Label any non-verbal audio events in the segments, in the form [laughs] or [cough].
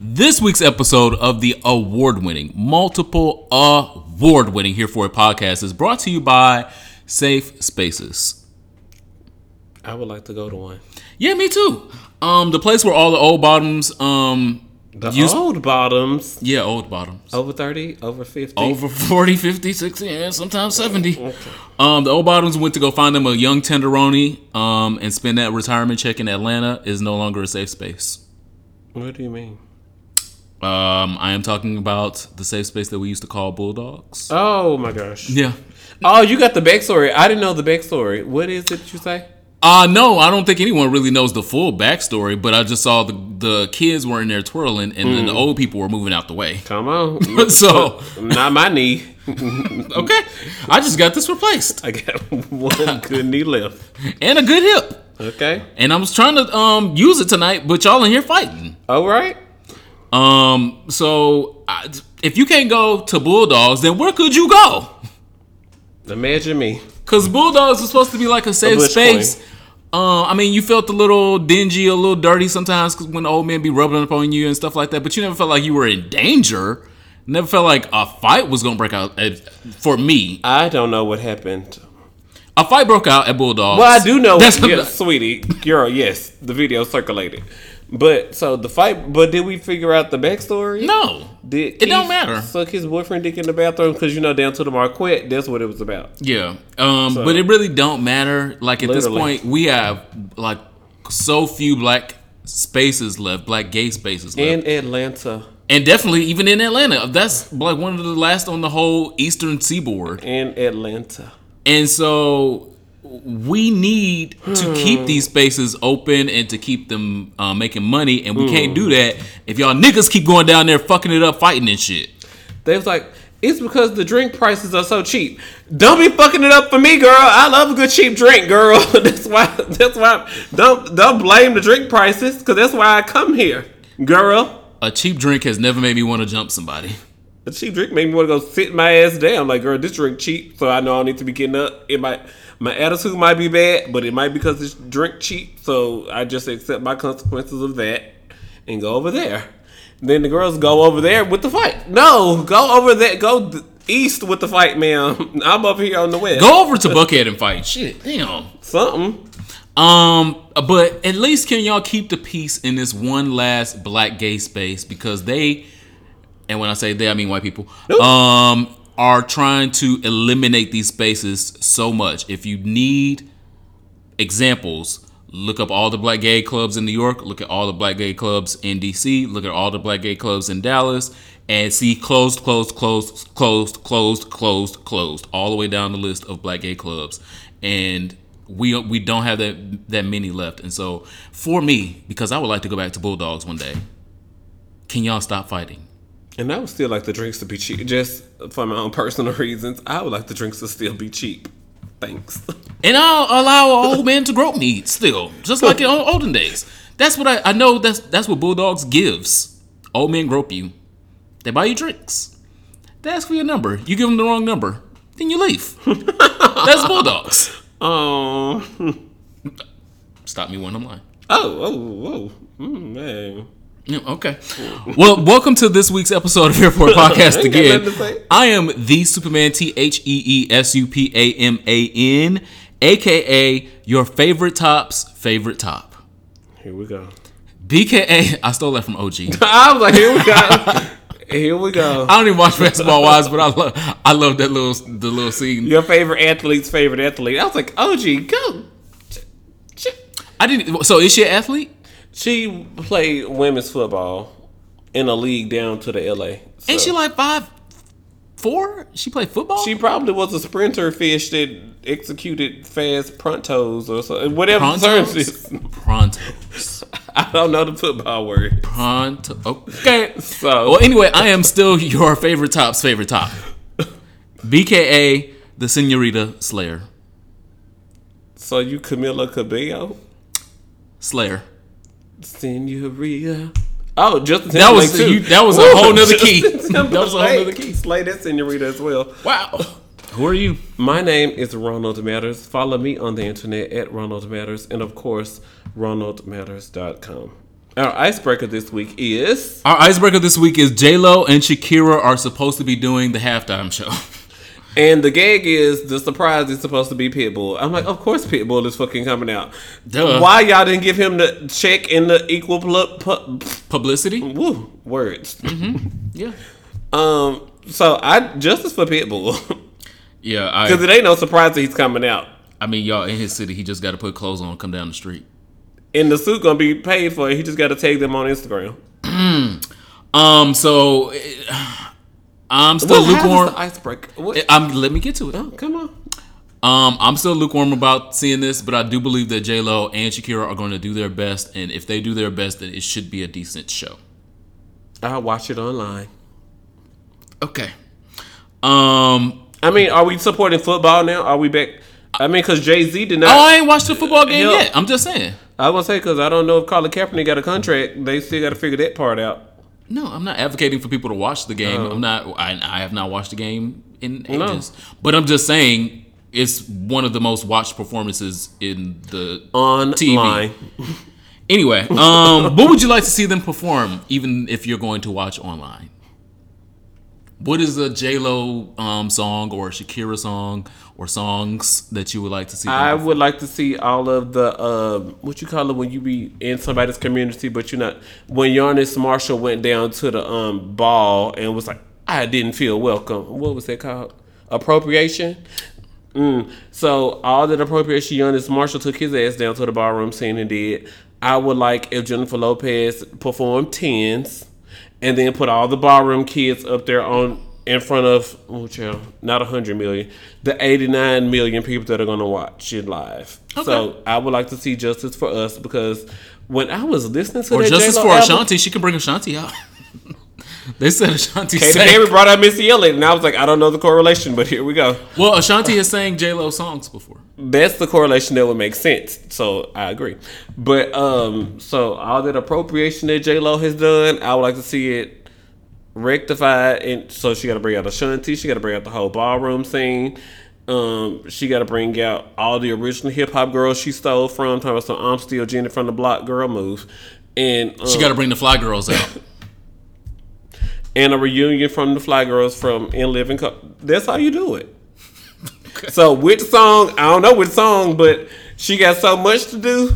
This week's episode of the award winning, multiple award winning Here For It podcast is brought to you by Safe Spaces. I would like to go to one. Yeah, me too. Um, the place where all the old bottoms, um, The old bottoms. yeah, old bottoms. Over 30, over 50. Over 40, 50, 60, and sometimes 70. Um, the old bottoms went to go find them a young tenderoni um, and spend that retirement check in Atlanta is no longer a safe space. What do you mean? Um, I am talking about the safe space that we used to call Bulldogs. Oh my gosh. Yeah. Oh, you got the backstory. I didn't know the backstory. What is it you say? Uh no, I don't think anyone really knows the full backstory, but I just saw the the kids were in there twirling and then the old people were moving out the way. Come on. [laughs] [laughs] So Not my knee. [laughs] okay, I just got this replaced I got one good knee left. and a good hip, Okay. and I was trying to um use it tonight, but y'all in here fighting. All right. Um, so I, if you can't go to Bulldogs, then where could you go? Imagine me. Cause Bulldogs is supposed to be like a safe Butch space. Uh, I mean, you felt a little dingy, a little dirty sometimes 'cause when old men be rubbing up on you and stuff like that. But you never felt like you were in danger. Never felt like a fight was gonna break out. uh, For me, I don't know what happened. a fight broke out at Bulldogs. Well, I do know. That's [laughs] yes, sweetie, girl. Yes, the video circulated. But so the fight. But did we figure out the backstory? no. Did It don't matter. Suck his boyfriend dick in the bathroom because you know down to the Marquette. That's what it was about. Yeah. Um, but it really don't matter. Like at Literally. this point, we have like so few black spaces left, black gay spaces left. In Atlanta. And definitely even in Atlanta. That's like one of the last on the whole eastern seaboard. In Atlanta. And so we need to keep these spaces open and to keep them uh, making money. And we can't do that if y'all niggas keep going down there fucking it up, fighting and shit. They was like, it's because the drink prices are so cheap. Don't be fucking it up for me, girl. I love a good cheap drink, girl. [laughs] that's why. That's why. Don't don't blame the drink prices, because that's why I come here, girl. A cheap drink has never made me want to jump somebody. A cheap drink made me want to go sit my ass down. Like, girl, this drink cheap, so I know I don't need to be getting up. in might, my attitude might be bad, but it might be because it's drink cheap. So I just accept my consequences of that and go over there. Then the girls go over there with the fight. No, go over there. Go east with the fight, ma'am. [laughs] I'm up here on the west. Go over to Buckhead and fight. Shit, damn. something. Um, but at least can y'all keep the peace in this one last black gay space because they, and when I say they, I mean white people, um, are trying to eliminate these spaces so much. If you need examples, look up all the black gay clubs in New York, look at all the black gay clubs in DC, look at all the black gay clubs in Dallas, and see closed, closed, closed, closed, closed, closed, closed, all the way down the list of black gay clubs. And we we don't have that that many left. And so for me, because I would like to go back to Bulldogs one day, can y'all stop fighting? And I would still like the drinks to be cheap, just for my own personal [laughs] reasons. I would like the drinks to still be cheap. Thanks. [laughs] And I'll allow an old man to grope me still, just like in [laughs] olden days. That's what I, I know. That's that's what Bulldogs gives. Old men grope you. They buy you drinks. They ask for your number. You give them the wrong number, then you leave. that's Bulldogs. Oh, Stop me when I'm lying. oh, oh, oh, mm, man. Okay. Well, welcome to this week's episode of Here for a [laughs] Podcast again. nothing to say. I am the Superman T H E E S U P A M A N, aka your favorite top's favorite top. Here we go. BKA, I stole that from OG. [laughs] I was like, here we go. here we go. I don't even watch Basketball Wives, but I love I love that little the little scene. Your favorite athlete's favorite athlete. I was like, OG, go. I didn't. So is she an athlete? She played women's football in a league down to the LA. Ain't she like five four? She played football. She probably was a sprinter fish that executed fast prontos or something. Whatever term is. Prontos. Prontos. [laughs] I don't know the football word. Pronto. Okay. So Well, anyway, I am still your favorite top's favorite top. BKA the Senorita Slayer. so you Camila Cabello? Slayer. Senorita. Oh, Justin That was- too. you- that was a whole nother Justin key. [laughs] That was a whole Timberlake. nother key. Slay that Senorita as well. Wow. Who are you? My name is Ronald Matters. Follow me on the internet at Ronald Matters and, of course, ronaldmatters.com. Our icebreaker this week is Our icebreaker this week is J Lo and Shakira are supposed to be doing the halftime show. [laughs] And the gag is the surprise is supposed to be Pitbull. I'm like, of course Pitbull is fucking coming out. Duh. Why y'all didn't give him the check in the equal pl- pu- Publicity? woo, words? Yeah. um, so I justice for Pitbull Yeah, because I it ain't no surprise that he's coming out. I mean y'all in his city, he just gotta put clothes on and come down the street. And the suit gonna be paid for. it. He just got to tag them on Instagram. [clears throat] Um, so eh, I'm still What lukewarm. icebreaker? What? I'm let me get to it. oh, come on. Um, I'm still lukewarm about seeing this, but I do believe that J Lo and Shakira are going to do their best, and if they do their best, then it should be a decent show. I'll watch it online. Okay. Um. I mean, are we supporting football now? Are we back? I mean, because Jay Z did not. Oh, I ain't watched the football game Hell. yet. I'm just saying. I was gonna say because I don't know if Colin Kaepernick got a contract. They still got to figure that part out. No, I'm not advocating for people to watch the game. Oh. I'm not. I, I have not watched the game in No. ages, but I'm just saying it's one of the most watched performances in the Online. Anyway, um, [laughs] what would you like to see them perform, even if you're going to watch online? What is a J Lo um, song or a Shakira song or songs that you would like to see? I would like to see all of the um, what you call it when you be in somebody's community, but you're not. When Yanis Marshall went down to the um, ball and was like, "I didn't feel welcome." What was that called? Appropriation. Mm. So all that appropriation, Yanis Marshall took his ass down to the ballroom scene and did. I would like if Jennifer Lopez performed tens, and then put all the ballroom kids up there on in front of oh child, not hundred million, the eighty nine million people that are gonna watch it live. So I would like to see justice for us because when I was listening to or that Justice J-Lo for album, Ashanti. She can bring Ashanti out. They said Ashanti. Katy sang- Perry brought out Missy Elliott, and I was like, I don't know the correlation, but here we go. Well, Ashanti has sang J Lo songs before. that's the correlation that would make sense. So I agree. But um, so all that appropriation that J Lo has done, I would like to see it rectified. And so she got to bring out Ashanti. She got to bring out the whole ballroom scene. Um, she got to bring out all the original hip hop girls she stole from. Talking about some I'm still Jenny from the block girl move, and um, She got to bring the Fly Girls out. [laughs] and a reunion from the Fly Girls from In Living. Co- That's how you do it. So which song? I don't know which song, but she got so much to do.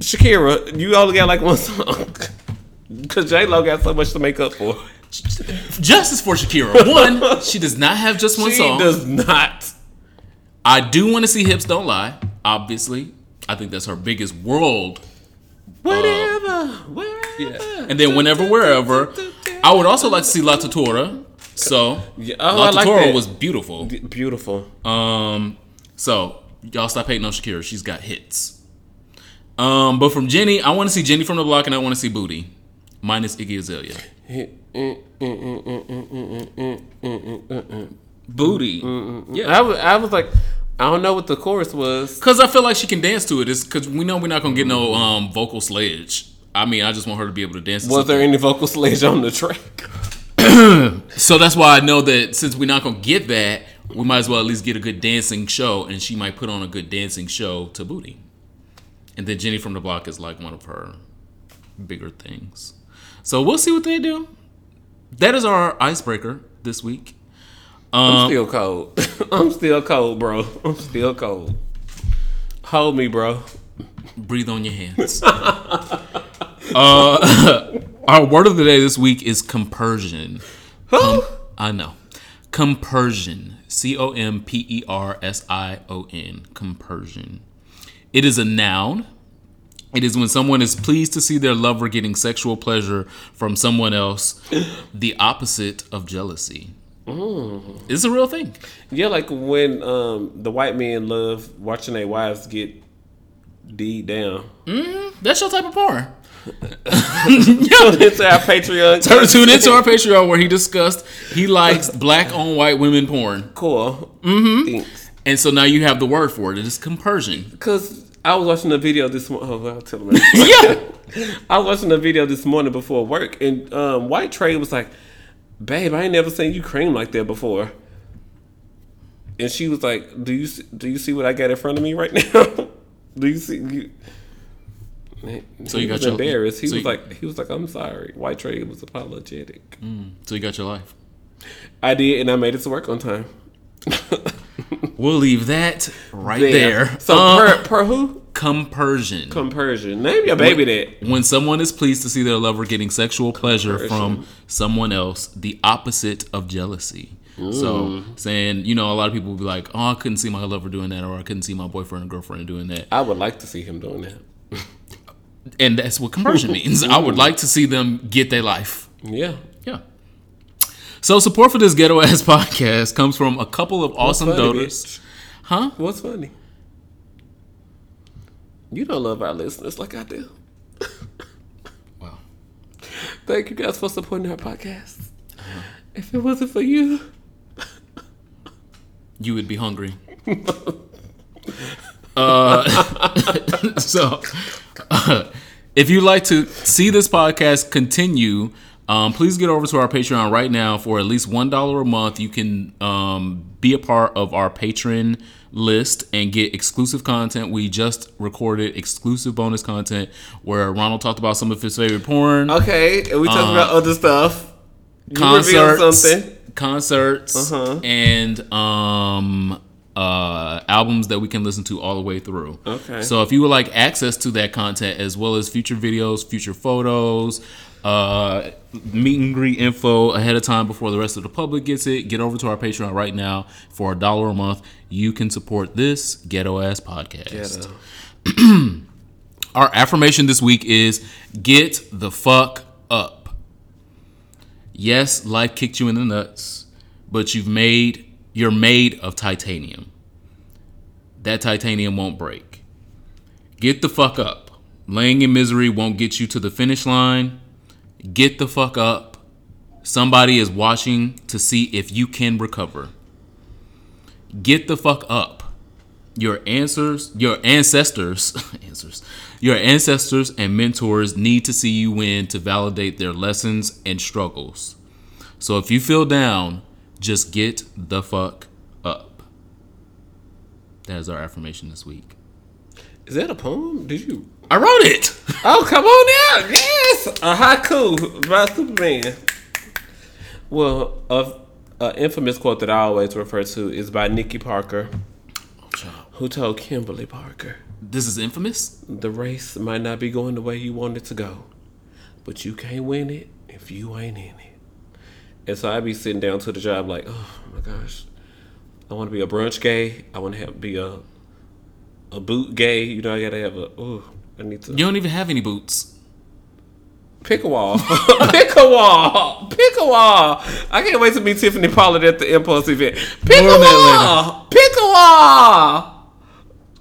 Shakira, you only got like one song [laughs] because J Lo got so much to make up for. Justice for Shakira. One, she does not have just one She song. does not. I do want to see Hips Don't Lie. Obviously, I think that's her biggest world uh, Whatever, wherever. And then whenever, wherever, I would also like to see La Tortura. So Yeah, oh, La I like was beautiful. Beautiful. Um, so y'all stop hating on Shakira. She's got hits. Um, but from Jenny, I want to see Jenny from the block, and I want to see Booty, minus Iggy Azalea. Booty, yeah. I was, I was like, I don't know what the chorus was. Because I feel like she can dance to it. It's because we know we're not gonna get no um vocal sledge. I mean, I just want her to be able to dance. Was there any vocal sledge on the track? [clears throat] So that's why I know that since we're not gonna get that, we might as well at least get a good dancing show, and she might put on a good dancing show to Booty. And then Jenny from the Block is like one of her bigger things. So we'll see what they do. That is our icebreaker this week. I'm Um, still cold. [laughs] I'm still cold, bro. I'm still cold. Hold me, bro. breathe on your hands. [laughs] uh, [laughs] our word of the day this week is compersion. Who? I know. Compersion. C O M P E R S I O N. Compersion. It is a noun. It is when someone is pleased to see their lover getting sexual pleasure from someone else, [laughs] the opposite of jealousy. It's a real thing. Yeah, like when um, the white men love watching their wives get D down. That's your type of porn. It's our Patreon. Turn tune into our Patreon where he discussed he likes black on white women porn. Cool. Mm-hmm. And so now you have the word for it. It is compersion. Because I was watching a video this morning. Oh, I'll tell them. [laughs] Yeah. [laughs] I was watching a video this morning before work, and um, White Trey was like, "Babe, I ain't never seen you cream like that before." And she was like, "Do you do you see what I got in front of me right [laughs] now? do you see you?" So he you got was your- embarrassed. He so was you- like, he was like, I'm sorry. White trade was apologetic. So you got your life. I did, and I made it to work on time. [laughs] We'll leave that right there. So Uh, per, per who? compersion. Compersion. Name your baby that. when someone is pleased to see their lover getting sexual pleasure Compersion. from someone else, the opposite of jealousy. So saying, you know, a lot of people will be like, "Oh, I couldn't see my lover doing that," or "I couldn't see my boyfriend or girlfriend doing that," I would like to see him doing that. And that's what conversion [laughs] means. I would like to see them get their life. Yeah. Yeah. So support for this ghetto ass [laughs] podcast comes from a couple of awesome funny, donors. bitch? Huh? What's funny? You don't love our listeners like I do. [laughs] Wow. Thank you guys for supporting our podcast. If it wasn't for you, You would be hungry. Uh, [laughs] so, uh, if you'd like to see this podcast continue, um, please get over to our Patreon right now for at least one dollar a month. You can um, be a part of our patron list and get exclusive content. We just recorded exclusive bonus content where Ronald talked about some of his favorite porn, okay, and we talked about other stuff. You concerts, something. concerts, Uh-huh. and um, uh, albums that we can listen to all the way through. Okay. So if you would like access to that content as well as future videos, future photos, uh, meet and greet info ahead of time before the rest of the public gets it, get over to our Patreon right now for a dollar a month. You can support this ghetto ass podcast. Ghetto. [clears throat] Our affirmation this week is get the fuck up. Yes, life kicked you in the nuts, but you've made you're made of titanium. That titanium won't break. Get the fuck up. Laying in misery won't get you to the finish line. Get the fuck up. Somebody is watching to see if you can recover. Get the fuck up your answers your ancestors [laughs] answers your ancestors and mentors need to see you win to validate their lessons and struggles so if you feel down just get the fuck up that is our affirmation this week Is that a poem? Did you? i wrote it [laughs] Oh, come on out! Yes, a haiku by Superman. Well, a, a infamous quote that I always refer to is by Nikki Parker, who told Kimberly Parker, this is infamous "The race might not be going the way you want it to go, but you can't win it if you ain't in it." And so I'd be sitting down to the job like, "Oh my gosh, I want to be a brunch gay. I want to have be a a boot gay. You know, I gotta have a. Oh, I need to." you don't even have any boots Pick a wall. [laughs] Pick a wall. Pick a wall. I can't wait to meet Tiffany Pollard at the Impulse event. Pick More a wall. Pick a wall.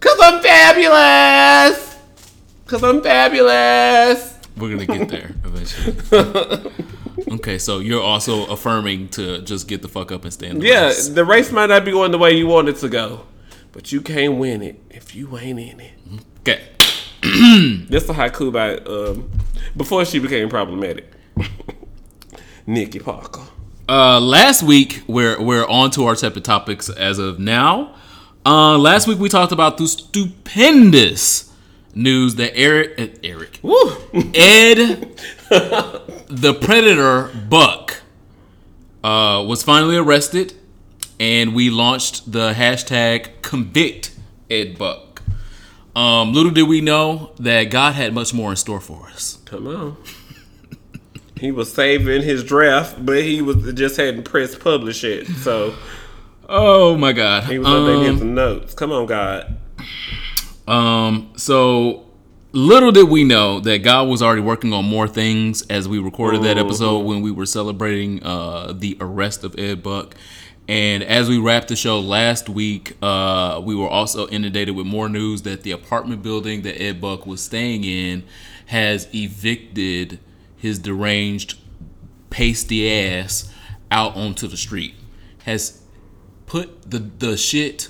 Cause I'm fabulous. Cause I'm fabulous. we're gonna get there eventually [laughs] okay so you're also affirming to just get the fuck up and stand the Yeah, race. the race might not be going the way you want it to go, but you can't win it if you ain't in it. okay [clears throat] That's the haiku by um, before she became problematic. [laughs] Nikki Parker. Uh, last week we're we're on to our separate topics as of now. Uh, last week we talked about the stupendous news that Eric Eric Woo. Ed [laughs] the Predator Buck uh, was finally arrested, and we launched the hashtag convict Ed Buck. Um, little did we know that God had much more in store for us. Come on. he was saving his draft, but he was just hadn't pressed publish it. So Oh my God! he was Um, updating some notes. Come on, God. Um, so little did we know that God was already working on more things as we recorded that episode when we were celebrating uh, the arrest of Ed Buck. And as we wrapped the show last week, uh, we were also inundated with more news that the apartment building that Ed Buck was staying in has evicted his deranged, pasty ass out onto the street. Has put the the shit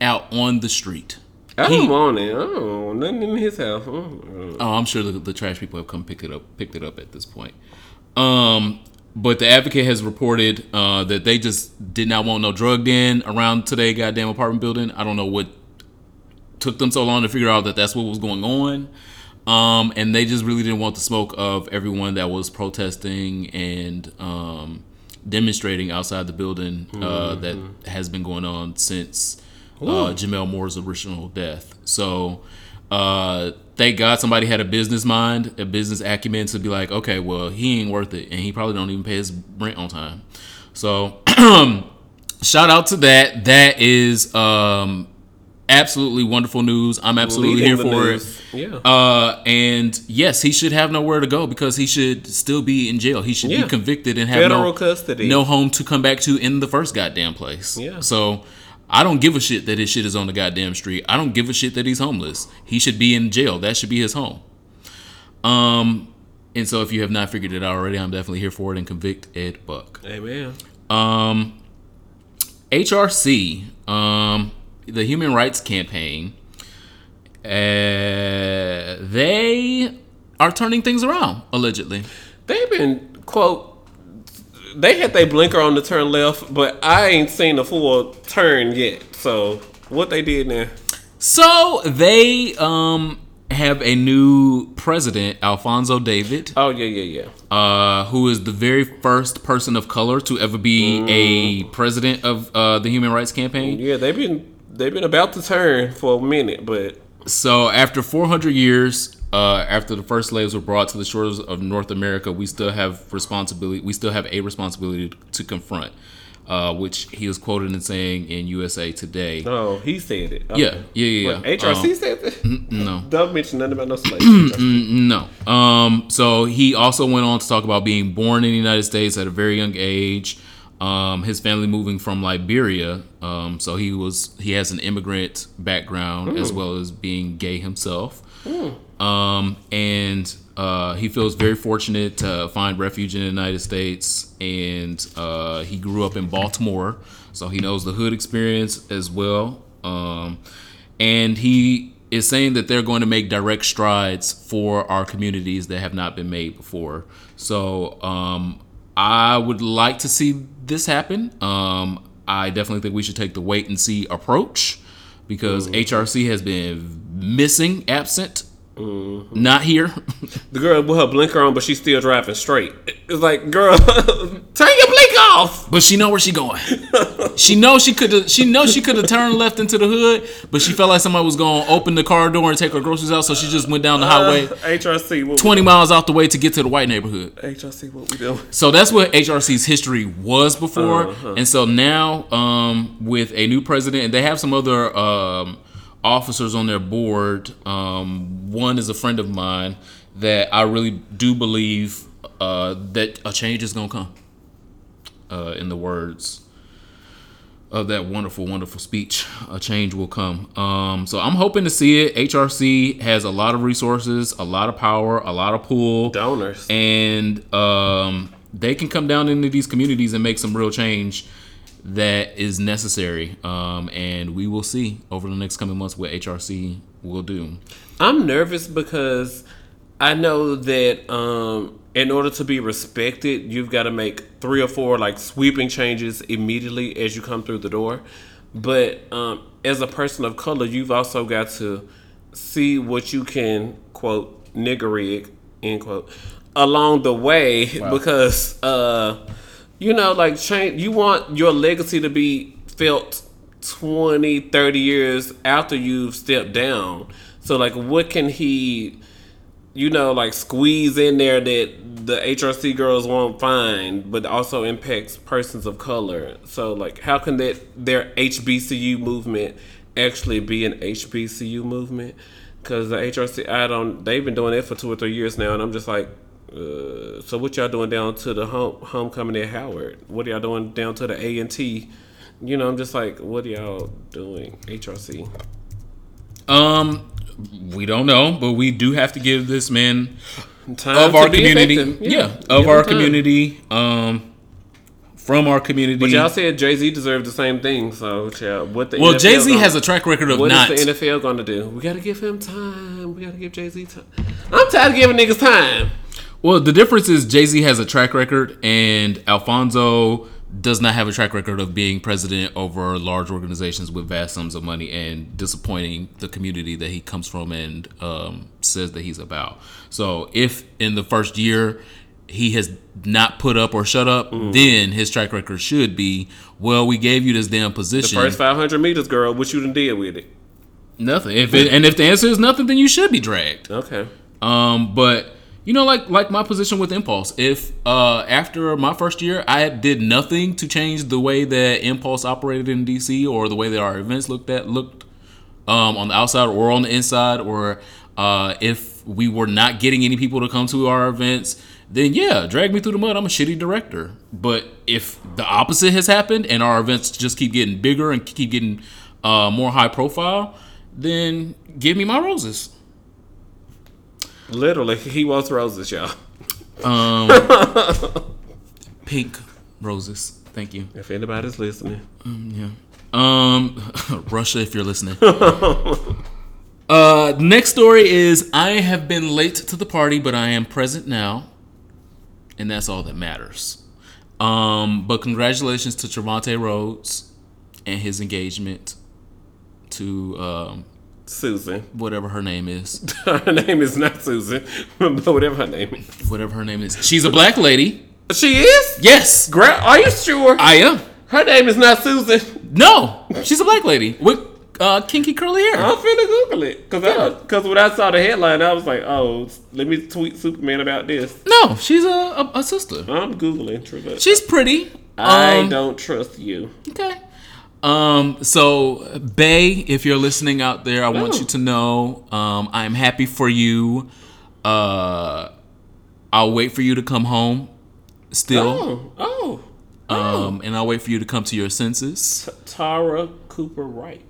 out on the street. I He- don't want it. I don't want nothing in his house. Oh, I'm sure the, the trash people have come pick it up, picked it up at this point. Um, but the advocate has reported uh, that they just did not want no drug den around today goddamn apartment building. I don't know what took them so long to figure out that that's what was going on. Um, and they just really didn't want the smoke of everyone that was protesting and um, demonstrating outside the building uh, that has been going on since uh, Gemmel Moore's original death. So, uh, thank God somebody had a business mind, a business acumen to be like, okay, well, he ain't worth it, and he probably don't even pay his rent on time. So, [clears throat] shout out to that. That is um, absolutely wonderful news. I'm absolutely Leading here for news. it. Yeah. Uh, and yes, he should have nowhere to go because he should still be in jail. He should Yeah. be convicted and have Federal no custody. no home to come back to in the first goddamn place. Yeah. So I don't give a shit that his shit is on the goddamn street. I don't give a shit that he's homeless. He should be in jail. That should be his home. Um, and so if you have not figured it out already, I'm definitely here for it and convict Ed Buck. Amen. Um, HRC, um, the Human Rights Campaign, uh, they are turning things around allegedly. They've been quote. They had their blinker on to turn left, but I ain't seen a full turn yet. So what they did now? So they um have a new president, Alfonso David, Oh yeah, yeah, yeah. uh, who is the very first person of color to ever be a president of uh, the Human Rights Campaign. Yeah, they've been they've been about to turn for a minute, but So after 400 years, uh, after the first slaves were brought to the shores of North America, we still have responsibility. We still have a responsibility to confront, uh, which he is quoted in saying in USA Today. oh, he said it. Yeah, yeah, yeah. What, yeah. HRC Um, said that. no, [laughs] Don't mention nothing about no [clears throat] slaves. no. Um, so he also went on to talk about being born in the United States at a very young age. Um, his family moving from Liberia. Um, so he was he has an immigrant background as well as being gay himself. Um, and uh, he feels very fortunate to find refuge in the United States. And uh, he grew up in Baltimore, so he knows the hood experience as well. Um, and he is saying that they're going to make direct strides for our communities that have not been made before. So um, I would like to see this happen. Um, I definitely think we should take the wait and see approach because HRC has been missing, absent, not here. The girl with her blinker on, but she's still driving straight. It's like, girl, [laughs] turn your blink off. but she know where she going. she know she could. She knows she could have turned left into the hood, but she felt like somebody was going to open the car door and take her groceries out, so she just went down the highway. HRC, what 20 miles out the way to get to the white neighborhood. HRC, what we doing? So that's what HRC's history was before. Uh-huh. And so now, um, with a new president, and they have some other um, officers on their board. Um, one is a friend of mine that I really do believe uh, that a change is going to come, uh, in the words of that wonderful, wonderful speech. A change will come. Um, so I'm hoping to see it. HRC has a lot of resources, a lot of power, a lot of pull Donors. and um, they can come down into these communities and make some real change that is necessary. Um, and we will see over the next coming months what HRC will do. I'm nervous because I know that um, in order to be respected, you've got to make three or four like sweeping changes immediately as you come through the door. But um, as a person of color, you've also got to see what you can quote nigger rig end quote along the way [laughs] because uh, you know like change. You want your legacy to be felt 20, 30 years after you've stepped down. So like what can he you know, like squeeze in there that the HRC girls won't find, but also impacts persons of color. So like how can that their HBCU movement actually be an HBCU movement? Because the HRC, I don't. They've been doing it for two or three years now, and I'm just like, uh, so what y'all doing down to the home, homecoming at Howard? What are y'all doing down to the A and T? You know, I'm just like, what are y'all doing, HRC? Um, we don't know, but we do have to give this man Time of our community, effective. yeah, of our community, um, from our community. But y'all said Jay Z deserved the same thing. So, yeah, what the well, Jay Z has a track record of What is not. the NFL going to do? We got to give him time. We got to give Jay Z time. I'm tired of giving niggas time. Well, the difference is Jay Z has a track record, and Alfonso does not have a track record of being president over large organizations with vast sums of money and disappointing the community that he comes from and um, says that he's about. So if in the first year he has not put up or shut up, Mm. then his track record should be, well, we gave you this damn position. The First 500 meters, girl. What you done did with it? nothing. If it, and if the answer is nothing, then you should be dragged. Okay. Um, but you know, like like my position with Impulse, if uh after my first year I did nothing to change the way that Impulse operated in DC or the way that our events looked at looked um on the outside or on the inside, or uh if we were not getting any people to come to our events, then yeah, drag me through the mud. I'm a shitty director. But if the opposite has happened and our events just keep getting bigger and keep getting uh more high profile, then give me my roses. Literally, he wants roses, y'all. Um, [laughs] pink roses. Thank you. If anybody's listening. Yeah. Um, [laughs] Russia, if you're listening. [laughs] uh, next story is I have been late to the party, but I am present now, and that's all that matters. Um, but congratulations to Trevante Rhodes and his engagement to um, Susan. whatever her name is. [laughs] her name is not Susan, but whatever her name is. Whatever her name is. She's a black lady. She is? Yes, Gra- are you sure? I am. her name is not Susan. No, she's a black lady with uh, kinky curly hair. I'm finna Google it. Because because when I saw the headline, I was like, oh, let me tweet Superman about this. No, she's a, a, a sister. I'm Googling. But She's pretty. I Um, don't trust you. Okay. Um, so Bay, if you're listening out there, I want Oh. you to know um, I'm happy for you. Uh, I'll wait for you to come home still. Oh, oh. Um, and I'll wait for you to come to your senses. Tara Cooper Wright.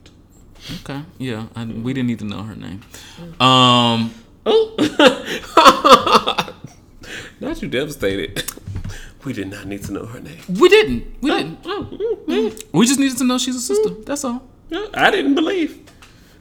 Okay. Yeah. I, we didn't need to know her name. Um, Oh. [laughs] not you devastated. We did not need to know her name. we didn't. We didn't. Oh, mm, mm. We just needed to know she's a sister. That's all. I didn't believe.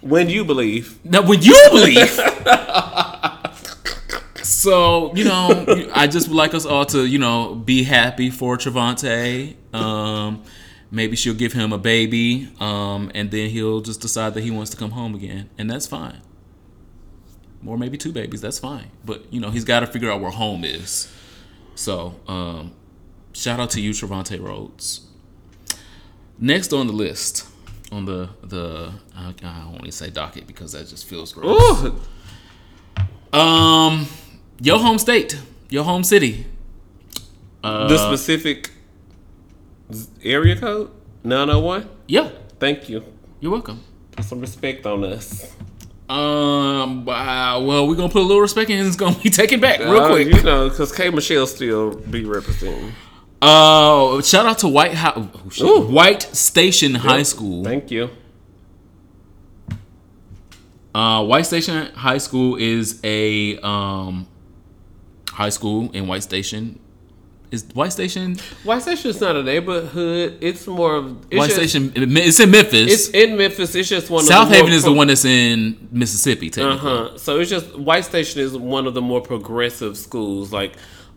When you believe. Now, when you believe. [laughs] so, you know, I just would like us all to, you know, be happy for Trevante. Um, maybe she'll give him a baby, um, and then he'll just decide that he wants to come home again, and that's fine. Or maybe two babies, that's fine. But, you know, he's got to figure out where home is. So, um, shout out to you, Trevante Rhodes. Next on the list, on the the I, I don't want to say docket because that just feels gross. Ooh, Um, your home state, your home city. Uh, the specific area code? 901? yeah, Thank you. you're welcome. Put some respect on us. Um, wow, well, we're gonna put a little respect in. and It's gonna be [laughs] taken back real Uh, quick. You know, because K. Michelle still be representing. Uh, shout out to White House, oh, White Station High School. Thank you. Uh, White Station High School is a um high school in White Station. Is White Station White Station is not a neighborhood. It's more of it's White just- Station? It's in Memphis. It's in Memphis. It's just one. South of the Haven is the one that's in Mississippi, uh-huh. So it's just White Station is one of the more progressive schools. Like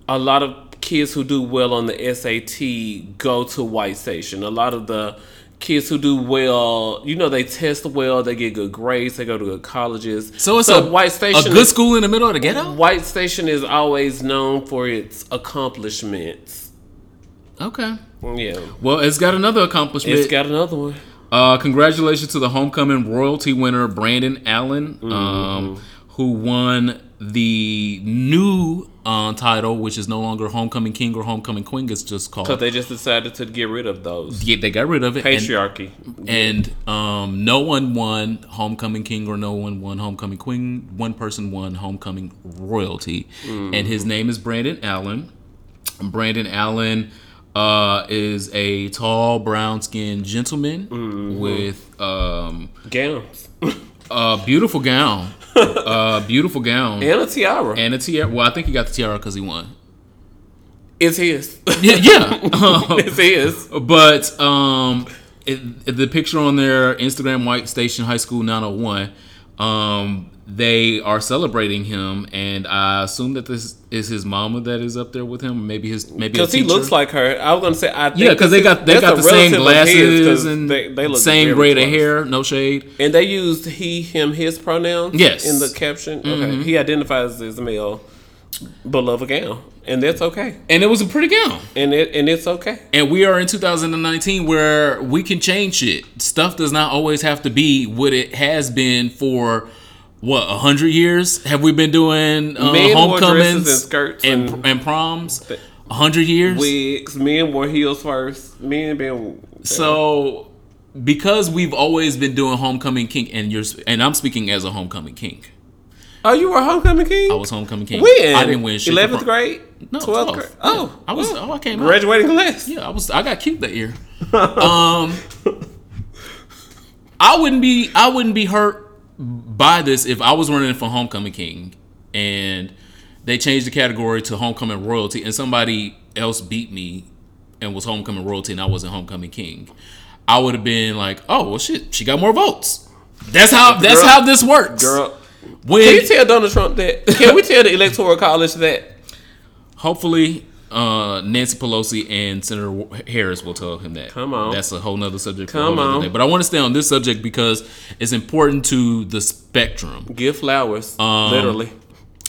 a lot of kids who do well on the SAT go to White Station. A lot of the kids who do well, you know, they test well, they get good grades, they go to good colleges. So it's a White Station. a good school in the middle of the ghetto. White Station is always known for its accomplishments. Okay. Yeah. Well, it's got another accomplishment. It's got another one. uh, congratulations to the homecoming royalty winner Brandon Allen, Mm-hmm. um, who won the new uh, title, which is no longer homecoming king or homecoming queen. It's just called. Because they just decided to get rid of those. Yeah, they got rid of it. Patriarchy. and um, no one won homecoming king or no one won homecoming queen one person won homecoming royalty and his name is brandon allen brandon allen uh, is a tall brown skinned gentleman with um, Gowns. [laughs] a beautiful gown [laughs] a beautiful gown and a tiara. and a tiara well i think he got the tiara because he won It's his. yeah yeah [laughs] it's his. But um, it, the picture on their Instagram White Station High School 901, Um, they are celebrating him, and I assume that this is his mama that is up there with him. Maybe his maybe Because he looks like her. I was gonna say I think yeah, because they got they got the same glasses and they, they look same grade of hair, no shade. And they used he, him, his pronouns. Yes. Mm-hmm. In the caption. Okay. He identifies as male, but love a gown, and that's okay. And it was a pretty gown. And it and it's okay. And we are in 2019 where we can change shit. Stuff does not always have to be what it has been for what a hundred years. Have we been doing uh, homecomings and skirts and, and- and proms? A hundred years. Wigs. Men wore heels first. Men been so because we've always been doing homecoming king, and you're and I'm speaking as a homecoming king. Oh, you were homecoming king. I was homecoming king. When I didn't win shit. Eleventh grade. No, 12th 12th. grade. Yeah. Oh, I was. Oh, I came out. graduating class. Yeah, I was. I got cute that year. [laughs] um, I wouldn't be. I wouldn't be hurt by this if I was running for homecoming king and they changed the category to homecoming royalty and somebody else beat me and was homecoming royalty and I wasn't homecoming king. I would have been like, oh well, shit, she got more votes. That's how. That's Girl- how this works. Girl, when can you tell Donald Trump that? [laughs] Can we tell the electoral college that? Hopefully, uh, Nancy Pelosi and Senator Harris will tell him that. Come on. that's a whole nother subject. Come on. day. But I want to stay on this subject because it's important to the spectrum. Give flowers, Um, literally.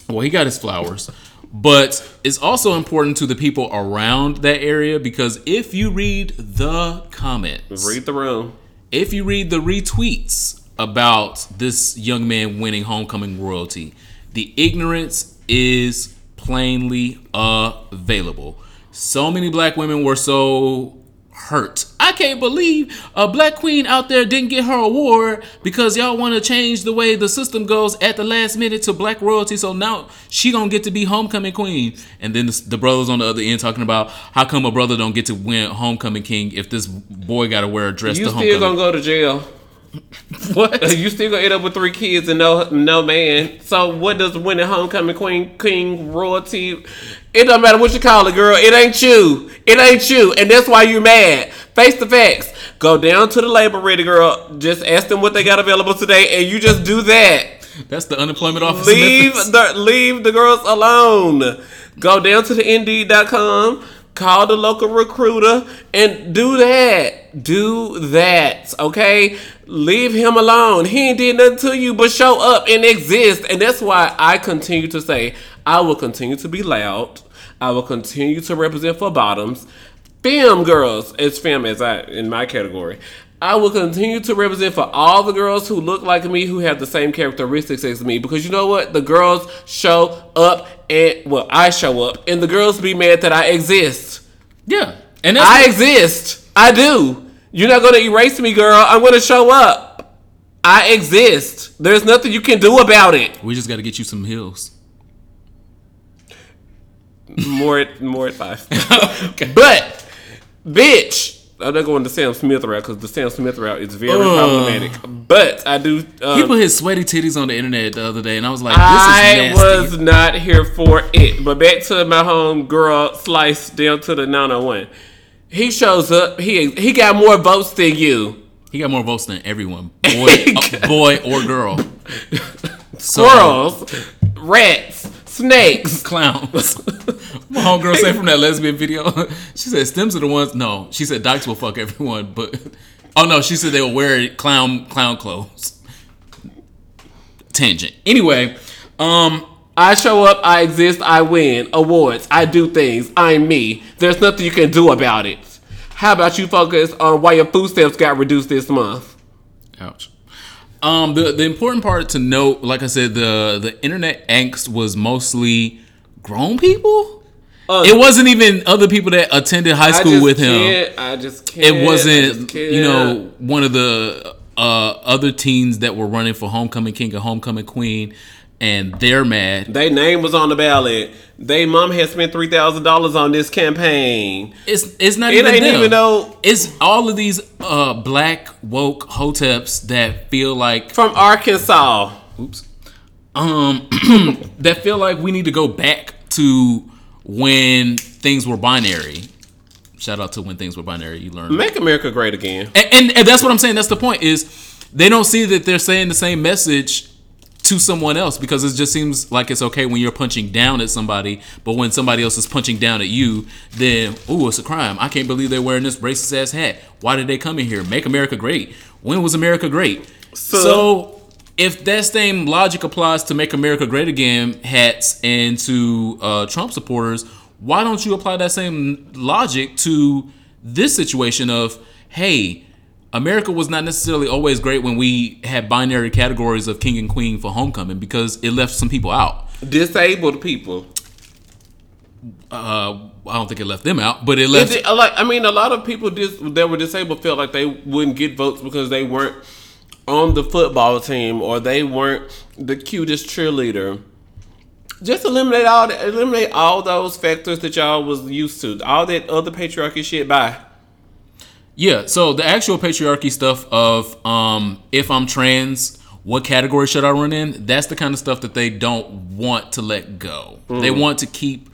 Well, he got his flowers, but it's also important to the people around that area because if you read the comments, Read the room. if you read the retweets about this young man winning homecoming royalty, the ignorance is plainly available. So many black women were so hurt. I can't believe a black queen out there didn't get her award because y'all want to change the way the system goes at the last minute to black royalty. So now she gonna get to be homecoming queen. And then the, the brothers on the other end talking about how come a brother don't get to win homecoming king if this boy got to wear a dress You to still homecoming. gonna go to jail. [laughs] what? [laughs] You still gonna end up with three kids and no no man. So what does winning homecoming queen king royalty? It don't matter what you call it, girl. It ain't you. It ain't you, and that's why you're mad. Face the facts. Go down to the labor ready, girl. Just ask them what they got available today, and you just do that. That's the unemployment office. leave the leave the girls alone. Go down to the indeed.com, call the local recruiter, and do that. Do that. Okay? Leave him alone. He ain't did nothing to you but show up and exist. And that's why I continue to say I will continue to be loud. I will continue to represent for bottoms. Fem girls, it's fem as I in my category. I will continue to represent for all the girls who look like me, who have the same characteristics as me. Because you know what? The girls show up and well, I show up, and the girls be mad that I exist. Yeah, and I exist. I do. You're not gonna erase me, girl. I'm gonna show up. I exist. There's nothing you can do about it. we just got to get you some heels. More at more at five. [laughs] okay. But, bitch, I'm not going the Sam Smith route because the Sam Smith route is very Ugh. problematic. But I do. Um, He put his sweaty titties on the internet the other day, and I was like, I "This is nasty." was not here for it. But back to my home girl slice down to the 901. He shows up. He he got more votes than you. he got more votes than everyone, [laughs] boy, uh, boy or girl. [laughs] So, Squirrels, rats, snakes. [laughs] clowns. My homegirl said from that lesbian video, [laughs] she said stems are the ones. No, she said dykes will fuck everyone, but [laughs] oh no, she said they will wear clown clown clothes. Tangent. Anyway, um, I show up, I exist, I win. Awards, I do things, I'm me. There's nothing you can do about it. How about you focus on why your food stamps got reduced this month? Ouch. Um, the the important part to note, like I said, the the internet angst was mostly grown people. Uh, it wasn't even other people that attended high school with him. I just can't. It wasn't, you know, one of the uh, other teens that were running for homecoming king and homecoming queen, and they're mad. Their name was on the ballot. They mom had spent three thousand dollars on this campaign. It's it's not It even ain't them. even though It's all of these uh, black woke hoteps that feel like from Arkansas. oops um [clears throat] that feel like we need to go back to when things were binary shout out to when things were binary you learned Make America great again. and, and, and that's what i'm saying that's the point is they don't see that they're saying the same message to someone else because it just seems like it's okay when you're punching down at somebody, but when somebody else is punching down at you, then ooh, it's a crime. I can't believe they're wearing this racist ass hat. Why did they come in here? Make America great. When was America great? So- so if that same logic applies to make America great again hats and to uh, Trump supporters, why don't you apply that same logic to this situation of, hey, America was not necessarily always great when we had binary categories of king and queen for homecoming because it left some people out. Disabled people. Uh, I don't think it left them out, but it left. It, like I mean, a lot of people dis- that were disabled felt like they wouldn't get votes because they weren't on the football team or they weren't the cutest cheerleader. Just eliminate all the, eliminate all those factors that y'all was used to. All that other patriarchy shit. Bye. Yeah, so the actual patriarchy stuff of um, if I'm trans, what category should I run in? That's the kind of stuff that they don't want to let go. They want to keep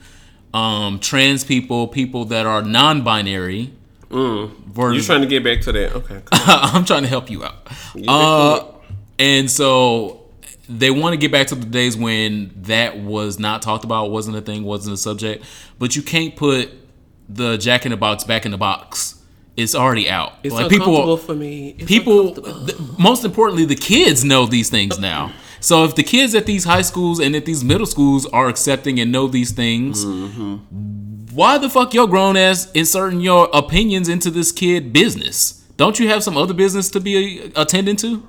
um, trans people, people that are non-binary. You're trying to get back to that? Okay. [laughs] I'm trying to help you out. Uh, and so they want to get back to the days when that was not talked about, wasn't a thing, wasn't a subject. But you can't put the Jack in the Box back in the box. It's already out. It's like uncomfortable people, for me. It's people. th- most importantly, the kids know these things now. So if the kids at these high schools and at these middle schools are accepting and know these things, why the fuck your grown ass inserting your opinions into this kid business? Don't you have some other business to be attending to?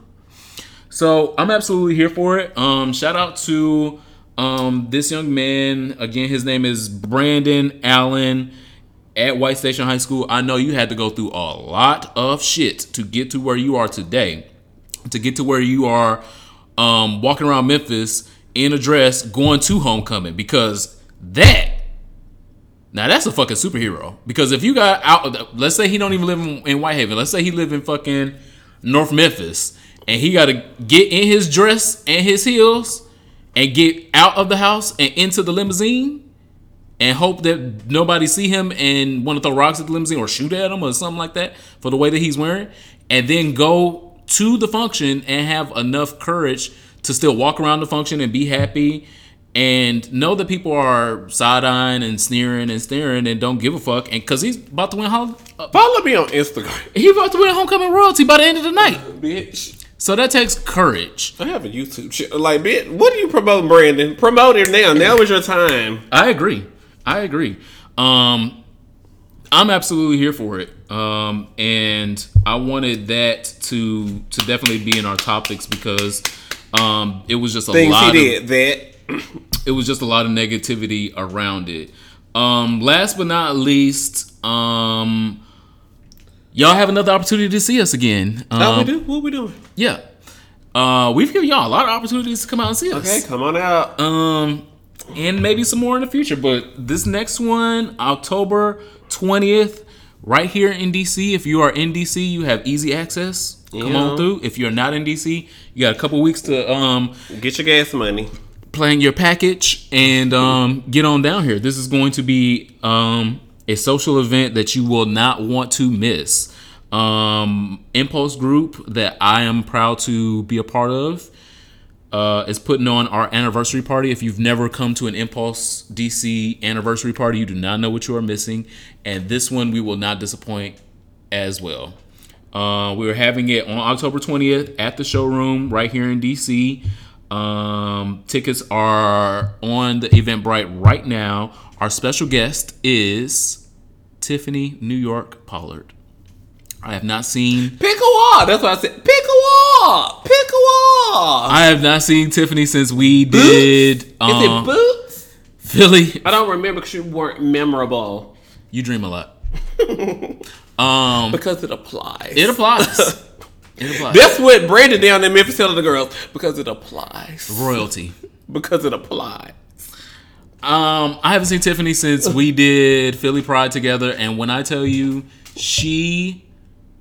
So I'm absolutely here for it. Um, shout out to um, this young man. Again, his name is Brandon Allen at White Station High School. I know you had to go through a lot of shit to get to where you are today, to get to where you are um, walking around Memphis in a dress going to homecoming because that now that's a fucking superhero. Because if you got out, let's say he don't even live in, in Whitehaven. Let's say he live in fucking North Memphis, and he got to get in his dress and his heels, and get out of the house and into the limousine, and hope that nobody see him and want to throw rocks at the limousine or shoot at him or something like that for the way that he's wearing, and then go to the function and have enough courage to still walk around the function and be happy and know that people are side eyeing and sneering and staring and don't give a fuck. And because he's about to win, home, uh, Follow me on Instagram, [laughs] He's about to win homecoming royalty by the end of the night. [laughs] bitch. So that takes courage. I have a YouTube channel. Like, bitch, what are you promoting, Brandon? Promote it now. Now is your time. I agree. I agree. Um, I'm absolutely here for it. Um, and I wanted that to to definitely be in our topics because um, it was just a Things he lot of did. That. [clears throat] it was just a lot of negativity around it. Um, last but not least, um, y'all have another opportunity to see us again. Um, How we do? What we doing? Yeah. Uh, we've given y'all a lot of opportunities to come out and see us. Okay, come on out. Um, and maybe some more in the future. But this next one, October 20th, right here in DC. If you are in DC, you have easy access. Come Yeah. on through. If you're not in DC, you got a couple weeks to um Get your gas money. plan your package and um, get on down here. This is going to be um, a social event that you will not want to miss. Um, Impulse Group that I am proud to be a part of uh, is putting on our anniversary party. If you've never come to an Impulse DC anniversary party, you do not know what you are missing. And this one we will not disappoint as well. Uh, we are having it on October 20th at the showroom right here in DC. Um, tickets are on the Eventbrite right now. Our special guest is Tiffany New York Pollard. I have not seen Pick a wall. That's what I said. Pick a wall. Pick a wall. I have not seen Tiffany since we did Is um, it boots? Philly. I don't remember because you weren't memorable. You dream a lot. [laughs] um, Because it applies. it applies. [laughs] It applies. That's what Brandon down in Memphis telling the girls. Because it applies. Royalty. Because it applies. Um, I haven't seen Tiffany since we did Philly Pride together, and when I tell you, she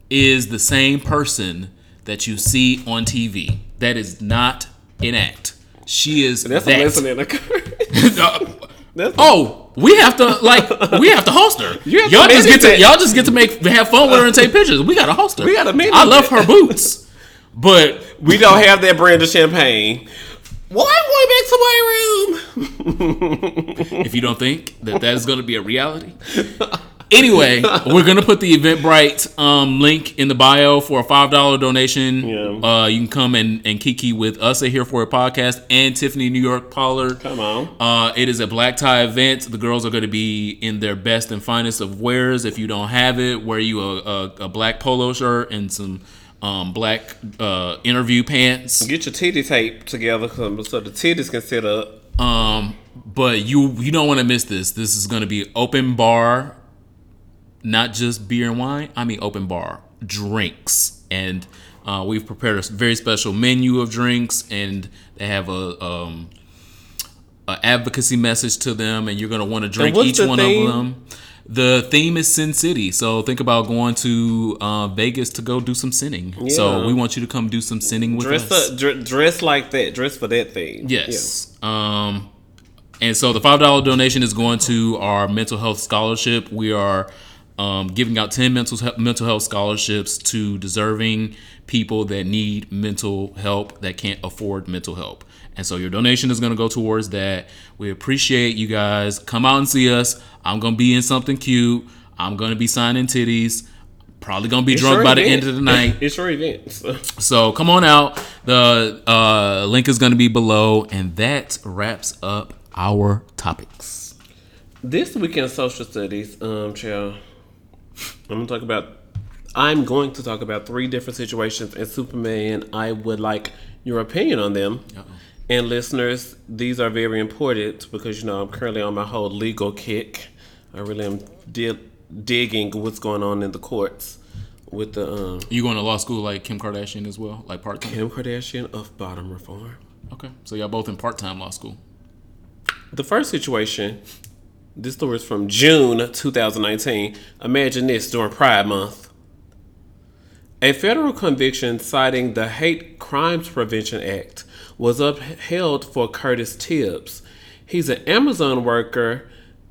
is the same person that you see on TV. That is not an act. She is That's that. a lesson in the [laughs] That's oh, we have to like we have to host her. [laughs] You y'all just get to y'all just get to make have fun with her and take [laughs] pictures. We got to host her. We gotta manage I love her boots, but We don't have that brand of champagne. Why am I back to my room? if you don't think that that is going to be a reality. Anyway, [laughs] we're gonna put the Eventbrite um, link in the bio for a five dollar donation. Yeah. Uh, you can come and, and kiki with us at Here for a Podcast and Tiffany New York Pollard. Come on. Uh, it is a black tie event. The girls are going to be in their best and finest of wares. If you don't have it, wear you a, a, a black polo shirt and some um, black uh, interview pants. Get your titty tape together so so the titties can sit up. Um, but you you don't want to miss this. This is going to be open bar, not just beer and wine. I mean open bar drinks, and uh, we've prepared a very special menu of drinks, and they have a um, a advocacy message to them, and you're going to want to drink each the one theme? of them. The theme is Sin City, so think about going to uh, Vegas to go do some sinning. So we want you to come do some sinning with Dress us. up, dr- dress like that. Dress for that thing. Yes. Um, and so the five dollar donation is going to our mental health scholarship. We are um, giving out ten mental he- mental health scholarships to deserving people that need mental help that can't afford mental help. And so your donation is going to go towards that. We appreciate you guys. Come out and see us. I'm going to be in something cute. I'm going to be signing titties. Probably going to be It's drunk by the end of the night. [laughs] It's your event. so. So come on out. The uh, link is going to be below, and that wraps up our topics. This weekend social studies, um, child. I'm gonna talk about. I'm going to talk about three different situations in Superman. I would like your opinion on them. And listeners, these are very important because you know I'm currently on my whole legal kick. I really am di- digging what's going on in the courts with the um, You going to law school like Kim Kardashian as well, like part time? Kim Kardashian of bottom reform. Okay, so y'all both in part time law school. The first situation, this story is from June 2019. Imagine this during Pride Month. A federal conviction citing the Hate Crimes Prevention Act was upheld for Curtis Tibbs. He's an Amazon worker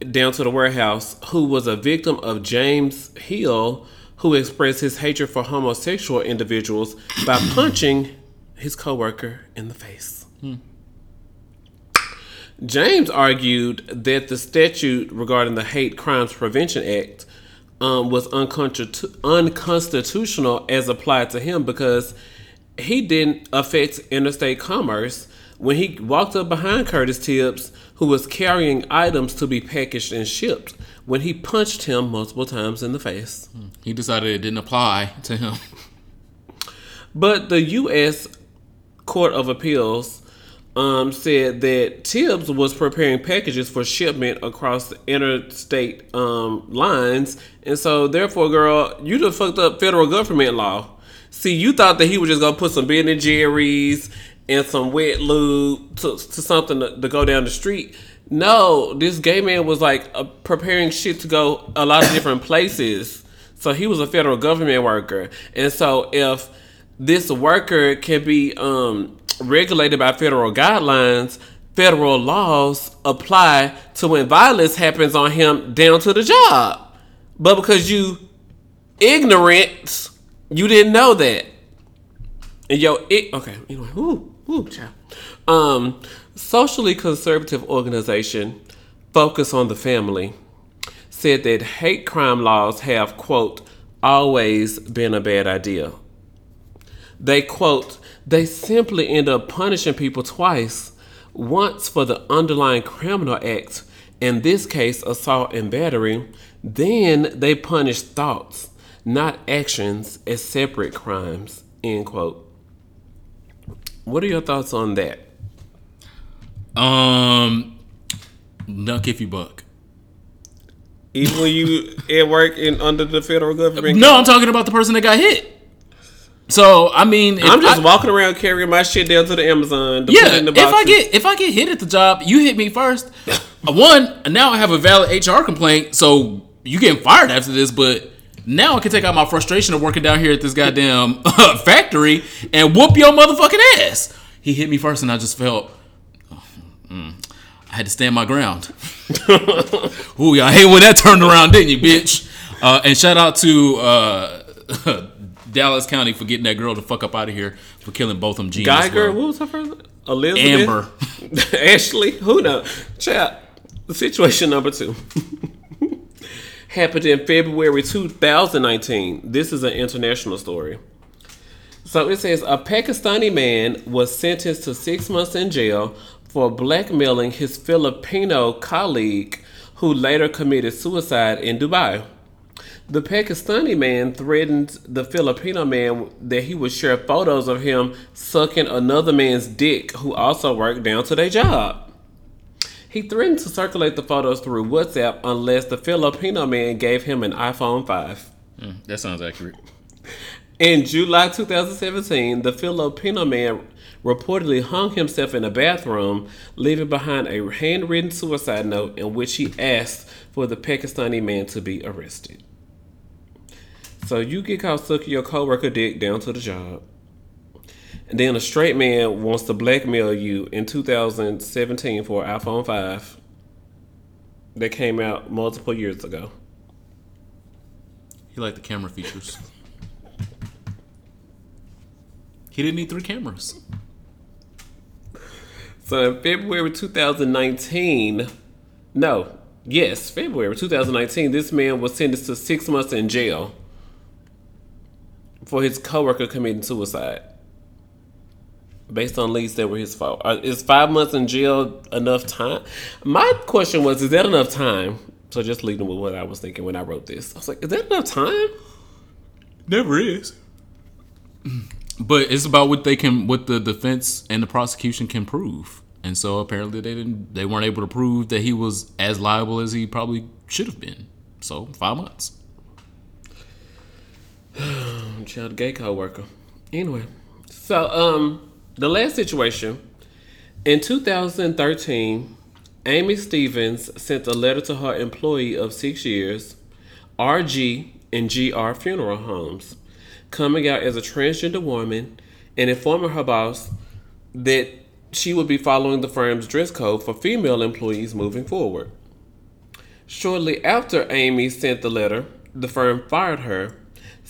down to the warehouse who was a victim of James Hill, who expressed his hatred for homosexual individuals by punching his coworker in the face. Hmm. James argued that the statute regarding the Hate Crimes Prevention Act um, was unconstitutional as applied to him because he didn't affect interstate commerce when he walked up behind Curtis Tibbs, who was carrying items to be packaged and shipped, when he punched him multiple times in the face. He decided it didn't apply to him. But the U.S. Court of Appeals um, said that Tibbs was preparing packages for shipment across the interstate um, lines, and so therefore, girl, you just fucked up federal government law. See, you thought that he was just gonna put some Ben and Jerry's and some wet lube to, to something to, to go down the street. No, this gay man was like uh, preparing shit to go a lot of different places. So he was a federal government worker, and so if this worker can be um, regulated by federal guidelines, federal laws apply to when violence happens on him down to the job. But because you ignorant, you didn't know that. And yo, it okay. Anyway, whoo, whoo, child. Um, socially conservative organization, Focus on the Family, said that hate crime laws have quote always been a bad idea. They quote, they simply end up punishing people twice. Once for the underlying criminal act, in this case, assault and battery, then they punish thoughts, not actions, as separate crimes. End quote. What are your thoughts on that? Um, nuck if you buck. Even when you at work and under the federal government, No, I'm talking about the person that got hit. So I mean, if I'm just I- walking around carrying my shit down to the Amazon. To Yeah, the if I get if I get hit at the job, you hit me first. [laughs] One, now I have a valid HR complaint, so you getting fired after this. But now I can take out my frustration of working down here at this goddamn [laughs] factory and whoop your motherfucking ass. He hit me first, and I just felt. oh, mm, I had to stand my ground. [laughs] Ooh, y'all hate when that turned around, didn't you, bitch? Uh, and shout out to uh, Dallas County for getting that girl to fuck up out of here for killing both of them. Gene Guyger, well. what was her first? Elizabeth, Amber. [laughs] Ashley, who knows? Child, situation number two [laughs] happened in February 2019. This is an international story. So it says a Pakistani man was sentenced to six months in jail for blackmailing his Filipino colleague who later committed suicide in Dubai. The Pakistani man threatened the Filipino man that he would share photos of him sucking another man's dick who also worked down to their job. He threatened to circulate the photos through WhatsApp unless the Filipino man gave him an iPhone 5. Mm, that sounds accurate. In July 2017, the Filipino man reportedly hung himself in a bathroom, leaving behind a handwritten suicide note in which he asked for the Pakistani man to be arrested. So you get caught sucking your coworker dick down to the job. And then a straight man wants to blackmail you in 2017 for an iPhone 5 that came out multiple years ago. He liked the camera features. He didn't need three cameras. So in February 2019, no, yes, February 2019, this man was sentenced to six months in jail for his coworker committing suicide. Based on leads that were his fault. Uh, Is five months in jail enough time? My question was, is that enough time? So just leading with what I was thinking when I wrote this. I was like, is that enough time? Never is. [clears throat] But it's about what they can, what the defense and the prosecution can prove. And so apparently they didn't, they weren't able to prove that he was as liable as he probably should have been. So five months. [sighs] child gay co-worker. Anyway, so um, the last situation in 2013, Amy Stevens sent a letter to her employee of six years, RG and GR Funeral Homes, coming out as a transgender woman and informing her boss that she would be following the firm's dress code for female employees moving forward. Shortly after Amy sent the letter, the firm fired her,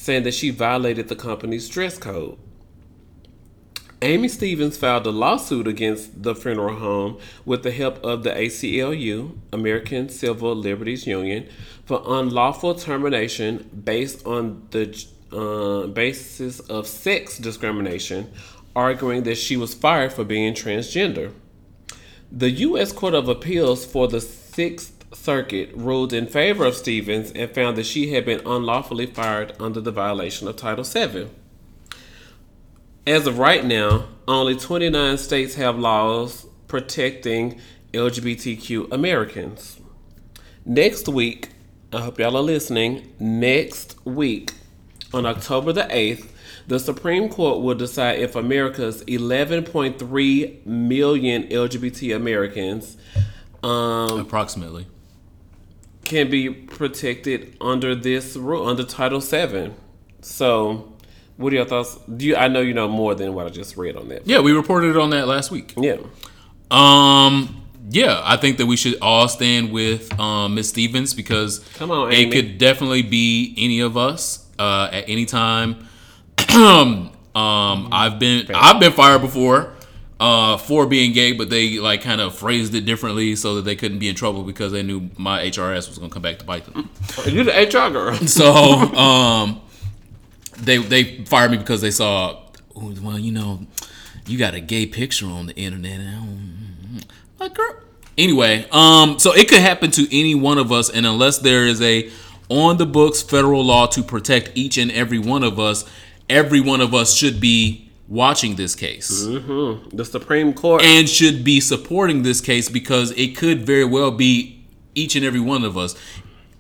saying that she violated the company's dress code. Amy Stevens filed a lawsuit against the funeral home with the help of the ACLU, American Civil Liberties Union, for unlawful termination based on the uh, basis of sex discrimination, arguing that she was fired for being transgender. The U.S. Court of Appeals for the Sixth Circuit ruled in favor of Stevens and found that she had been unlawfully fired under the violation of Title VII. As of right now, only 29 states have laws protecting LGBTQ Americans. Next week, I hope y'all are listening. Next week, on October the 8th, the Supreme Court will decide if America's 11.3 million LGBT Americans um, Approximately. Can be protected under this rule, under Title VII. So, what are your thoughts? Do you? I know you know more than what I just read on that. Yeah, we reported on that last week. Yeah. Um, yeah, I think that we should all stand with um, Miss Stevens because Come on, it could definitely be any of us uh, at any time. [clears throat] um, I've been I've been fired before uh, for being gay, but they like kind of phrased it differently so that they couldn't be in trouble because they knew my HRS was gonna come back to bite them. You're the HR girl. [laughs] So um, they they fired me because they saw, "Oh, well, you know, you got a gay picture on the internet. Don't- Like, girl. Anyway, um, so it could happen to any one of us, and unless there is a on the books federal law to protect each and every one of us, every one of us should be watching this case mm-hmm. The Supreme Court. and should be supporting this case because it could very well be each and every one of us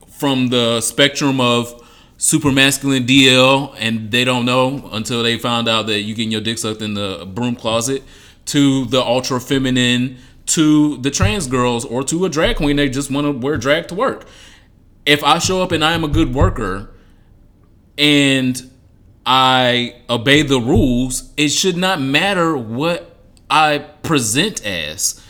from the spectrum of super masculine DL and they don't know until they found out that you getting your dick sucked in the broom closet to the ultra feminine to the trans girls or to a drag queen they just want to wear drag to work. If I show up and I am a good worker and I obey the rules, it should not matter what I present as.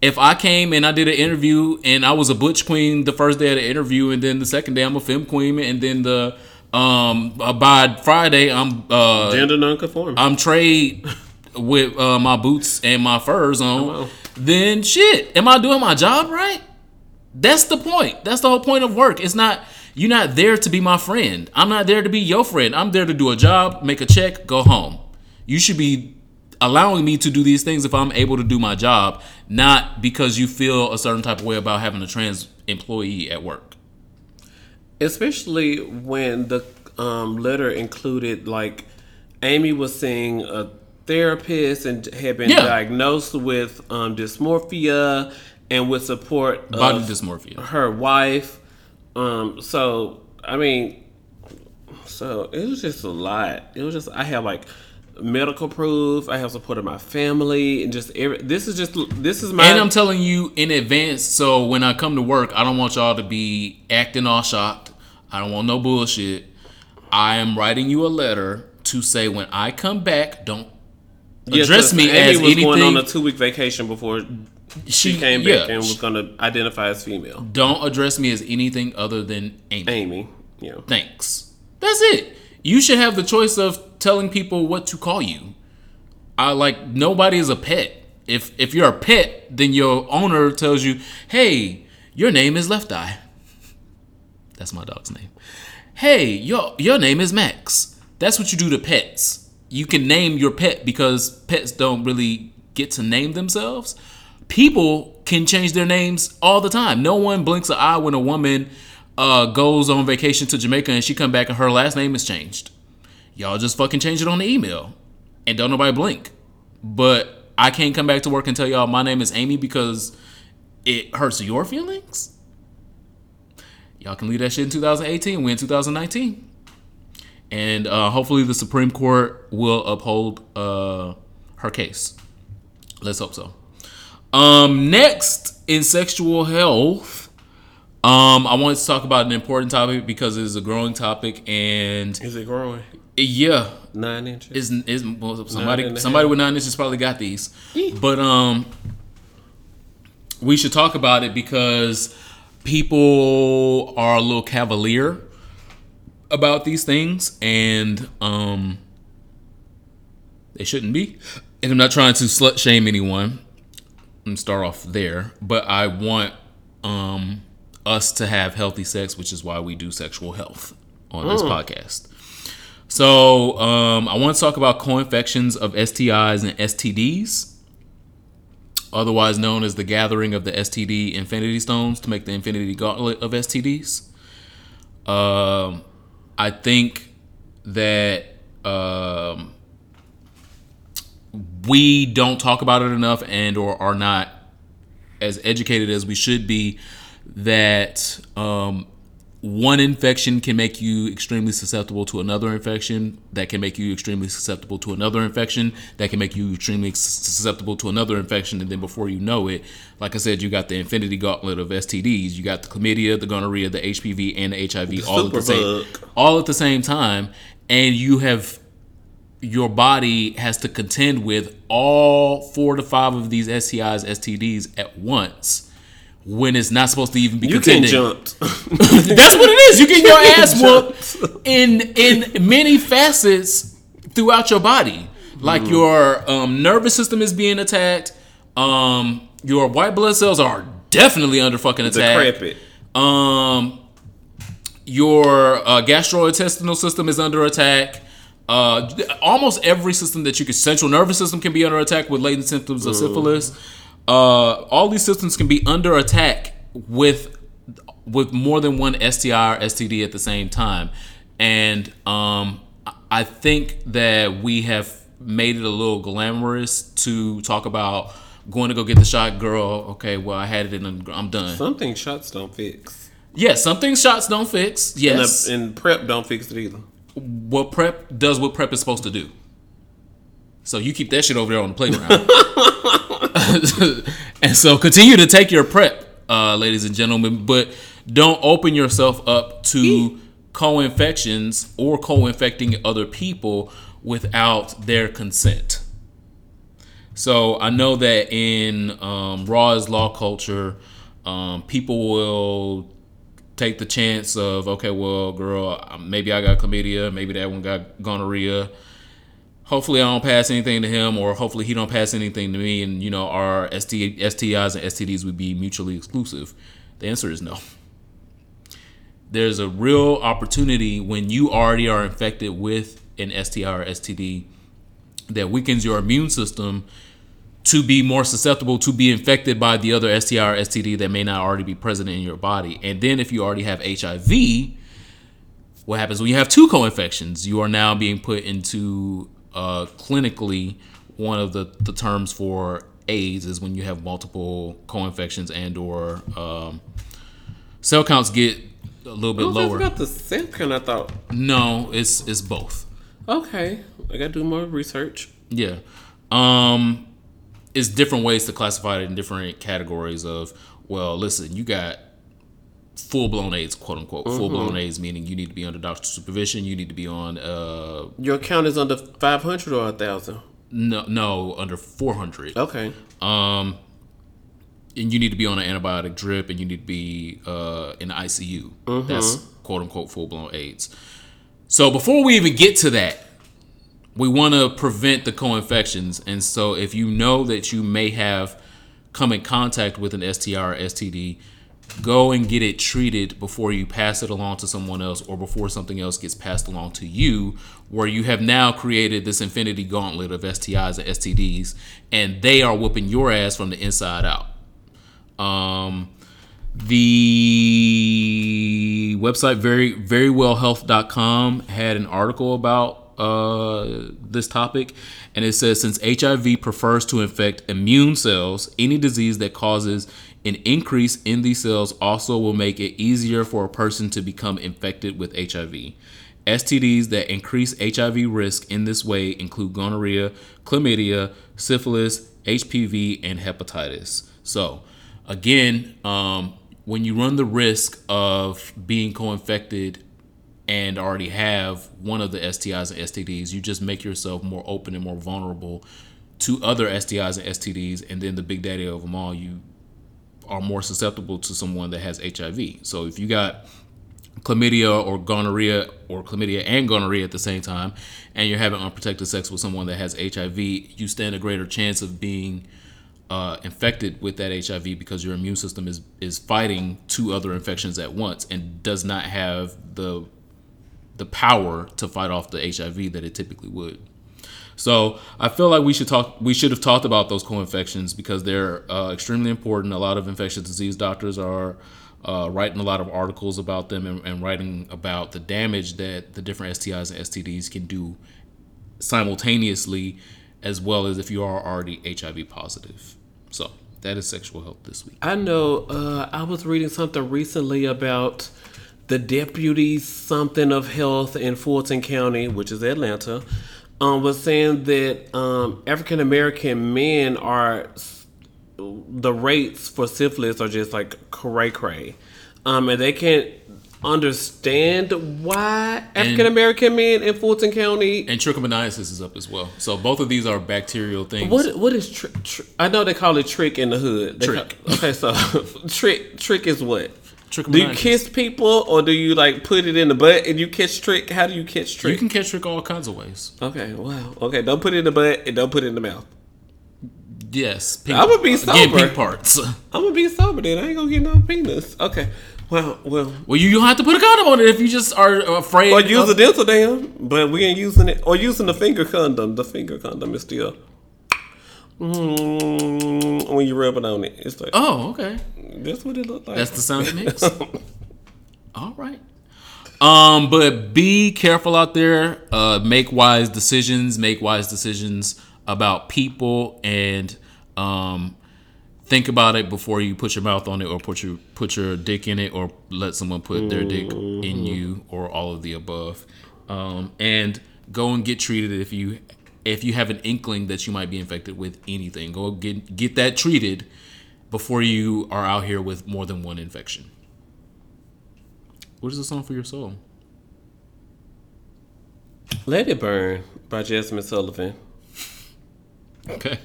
If I came and I did an interview and I was a butch queen the first day of the interview, and then the second day I'm a femme queen, and then the um uh, by Friday I'm uh Gender nonconforming. I'm trade with uh, my boots and my furs on, on. then shit, am I doing my job right? That's the point. That's the whole point of work. It's not you're not there to be my friend. I'm not there to be your friend. I'm there to do a job, make a check, go home. You should be allowing me to do these things if I'm able to do my job, not because you feel a certain type of way about having a trans employee at work. Especially when the um, letter included like Amy was seeing a therapist and had been Yeah. diagnosed with um, dysmorphia and with support Body of dysmorphia. her wife. Um, so I mean, so it was just a lot. It was just I have like medical proof. I have support of my family and just every. This is just this is my. And I'm telling you in advance, so when I come to work, I don't want y'all to be acting all shocked. I don't want no bullshit. I am writing you a letter to say when I come back, don't address so me Amy as was anything. going on a two week vacation before she came yeah, back and was going to identify as female. don't address me as anything other than Amy. Amy, yeah. Thanks. That's it. You should have the choice of telling people what to call you. I like nobody is a pet. If if you're a pet, then your owner tells you, "Hey, your name is Left Eye." That's my dog's name. Hey, your your name is Max. That's what you do to pets. You can name your pet because pets don't really get to name themselves. People can change their names all the time. No one blinks an eye when a woman uh, goes on vacation to Jamaica and she come back and her last name is changed. Y'all just fucking change it on the email and don't nobody blink. But I can't come back to work and tell y'all my name is Amy because it hurts your feelings. Y'all can leave that shit in 2018. We're in 2019. And uh, hopefully the Supreme Court will uphold uh, her case. Let's hope so. Um, next in sexual health, um, I wanted to talk about an important topic because it is a growing topic, and Is it growing? yeah, Nine inches? is is well, somebody somebody half. with nine inches probably got these, but um, we should talk about it because people are a little cavalier about these things, and um, they shouldn't be. And I'm not trying to slut shame anyone. And start off there, but I want um us to have healthy sex, which is why we do sexual health on this podcast. So um, I want to talk about co-infections of STIs and STDs, otherwise known as the gathering of the STD Infinity Stones to make the Infinity Gauntlet of STDs. Um, I think that um, we don't talk about it enough, and or are not as educated as we should be. That um, one infection can make you extremely susceptible to another infection that can make you extremely susceptible to another infection that can make you extremely susceptible to another infection and then before you know it like i said you got the infinity gauntlet of stds you got the chlamydia the gonorrhea the hpv and the hiv all at the same all at the same time and you have your body has to contend with all four to five of these stis stds at once when it's not supposed to even be You contending jump. [laughs] that's what it is. You get your [laughs] ass whooped in in many facets throughout your body. Like Mm. your um, nervous system is being attacked. Um, your white blood cells are definitely under fucking attack. Decrepit. Um, your uh, gastrointestinal system is under attack. Uh, almost every system that you can, central nervous system can be under attack with latent symptoms of syphilis. Uh, all these systems can be under attack with with more than one STI or STD at the same time, and um, I think that we have made it a little glamorous to talk about going to go get the shot, girl. Okay, well I had it and I'm done. Something shots don't fix. Yes, some things shots don't fix. And, Yes. the- and prep don't fix it either. What prep does what prep is supposed to do. So you keep that shit over there on the playground. [laughs] [laughs] and so continue to take your prep, uh, ladies and gentlemen, but don't open yourself up to co-infections or co-infecting other people without their consent. So I know that in um, Raw's law culture, um, people will take the chance of okay, well, girl, um, maybe I got chlamydia, maybe that one got gonorrhea. hopefully I don't pass anything to him, or hopefully he don't pass anything to me, and you know our ST, STIs and STDs would be mutually exclusive. The answer is no. There's a real opportunity when you already are infected with an STI or STD that weakens your immune system to be more susceptible to be infected by the other STI or STD that may not already be present in your body. And then if you already have HIV, what happens when you have two co-infections? You are now being put into uh, clinically one of the, the terms for AIDS is when you have multiple co-infections and or um, cell counts get a little bit Oh, I lower. forgot the cell count. I thought. No, it's it's both. Okay, I gotta do more research. Yeah. Um it's different ways to classify it in different categories of well, listen, you got full blown AIDS, quote unquote. Full blown AIDS meaning you need to be under doctor's supervision, you need to be on uh Your account is under five hundred or a thousand. no no under 400. Okay. Um and you need to be on an antibiotic drip and you need to be uh in the ICU. That's quote unquote full blown AIDS. So before we even get to that, we want to prevent the co-infections. And so if you know that you may have come in contact with an STI or STD go and get it treated before you pass it along to someone else or before something else gets passed along to you where you have now created this infinity gauntlet of STIs and STDs and they are whooping your ass from the inside out. Um the website very verywellhealth.com had an article about uh, this topic and it says since hiv prefers to infect immune cells any disease that causes an increase in these cells also will make it easier for a person to become infected with hiv STDs that increase HIV risk in this way include gonorrhea, chlamydia, syphilis, HPV, and hepatitis. So, again, um, when you run the risk of being co-infected and already have one of the STIs and STDs, you just make yourself more open and more vulnerable to other STIs and STDs, and then the big daddy of them all, you are more susceptible to someone that has HIV. So if you got chlamydia or gonorrhea or chlamydia and gonorrhea at the same time and you're having unprotected sex with someone that has HIV, you stand a greater chance of being uh, infected with that HIV because your immune system is is fighting two other infections at once and does not have the the power to fight off the HIV that it typically would. So I feel like we should talk. We should have talked about those co-infections because they're uh, extremely important. A lot of infectious disease doctors are uh, writing a lot of articles about them and, and writing about the damage that the different STIs and STDs can do simultaneously, as well as if you are already HIV positive. So that is sexual health this week. I know. Uh, I was reading something recently about the deputy something of health in Fulton County, which is Atlanta, um, was saying that um, African American men are the rates for syphilis are just like cray cray, um, and they can't understand why African American men in Fulton County. And trichomoniasis is up as well. So both of these are bacterial things. What what is trick? Tr- I know they call it trick in the hood. They Trick. call- okay, so [laughs] trick trick is what? Do you kiss people or do you like put it in the butt and you catch trick? How do you catch trick? You can catch trick all kinds of ways. okay, wow. Okay, don't put it in the butt and don't put it in the mouth. Yes. Pink, I'ma be Again, sober. pink parts. [laughs] I'm gonna be sober then. I ain't gonna get no penis. Okay. Well, well. Well, you don't have to put a condom on it if you just are afraid. Or use of- a dental dam, but we ain't using it. Or using the finger condom. The finger condom is still. Mm, when you rub it on it, it's like Oh, okay. that's what it looked like. That's the sound it makes. [laughs] All right. Um, but be careful out there. Uh, make wise decisions. Make wise decisions about people, and um, think about it before you put your mouth on it, or put your put your dick in it, or let someone put their dick in you, or all of the above. Um, and go and get treated if you if you have an inkling that you might be infected with anything. Go get get that treated before you are out here with more than one infection. What is the song for your soul? Let It Burn by Jazmine Sullivan. Okay.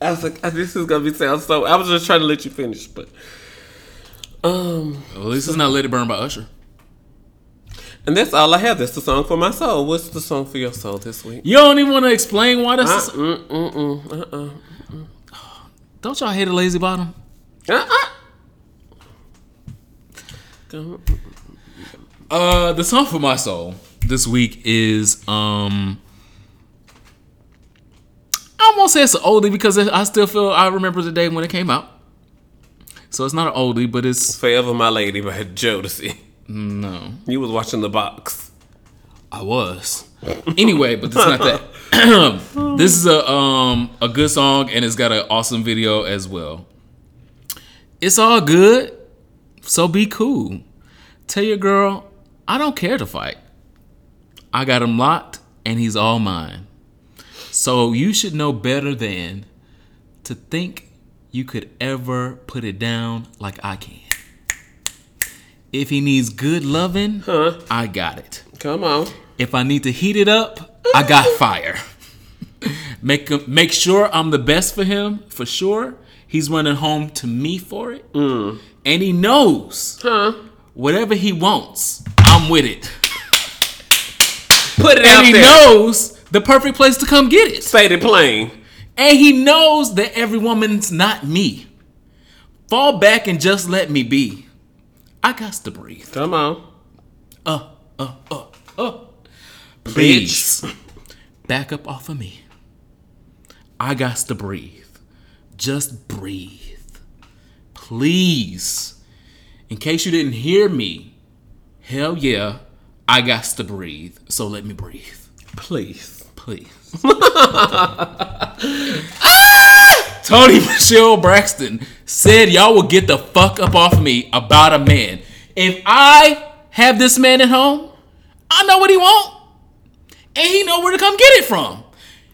I was like, this is gonna be sound so. I was just trying to let you finish, but um, Well, at least it's not Let It Burn by Usher. And that's all I have. That's the song for my soul. What's the song for your soul this week? You don't even want to explain why that's. Uh, mm, mm, mm, uh-uh. Don't y'all hate a lazy bottom? Uh-uh. Uh, the song for my soul this week is um. I won't say it's an oldie because I still feel I remember the day when it came out. So it's not an oldie, but it's Forever My Lady by Jodeci. No. You was watching the box. I was. Anyway, but it's not that. [clears throat] this is a um a good song and it's got an awesome video as well. It's all good, so be cool. Tell your girl, I don't care to fight. I got him locked and he's all mine. So you should know better than to think you could ever put it down like I can. If he needs good loving, Huh? I got it. Come on. If I need to heat it up, I got [laughs] fire. make him- make sure I'm the best for him for sure. He's running home to me for it, mm. and he knows Huh? whatever he wants, I'm with it. Put it out there. And he knows the perfect place to come get it. Say it plain. And he knows that every woman's not me. Fall back and just let me be. I got to breathe. Come on. Uh, uh, uh, uh. Please. Back up off of me. I got to breathe. Just breathe. Please. In case you didn't hear me, hell yeah, I got to breathe. So let me breathe. Please. Please. [laughs] Toni [laughs] Michelle Braxton said y'all will get the fuck up off me about a man. If I have this man at home, I know what he want. And he know where to come get it from.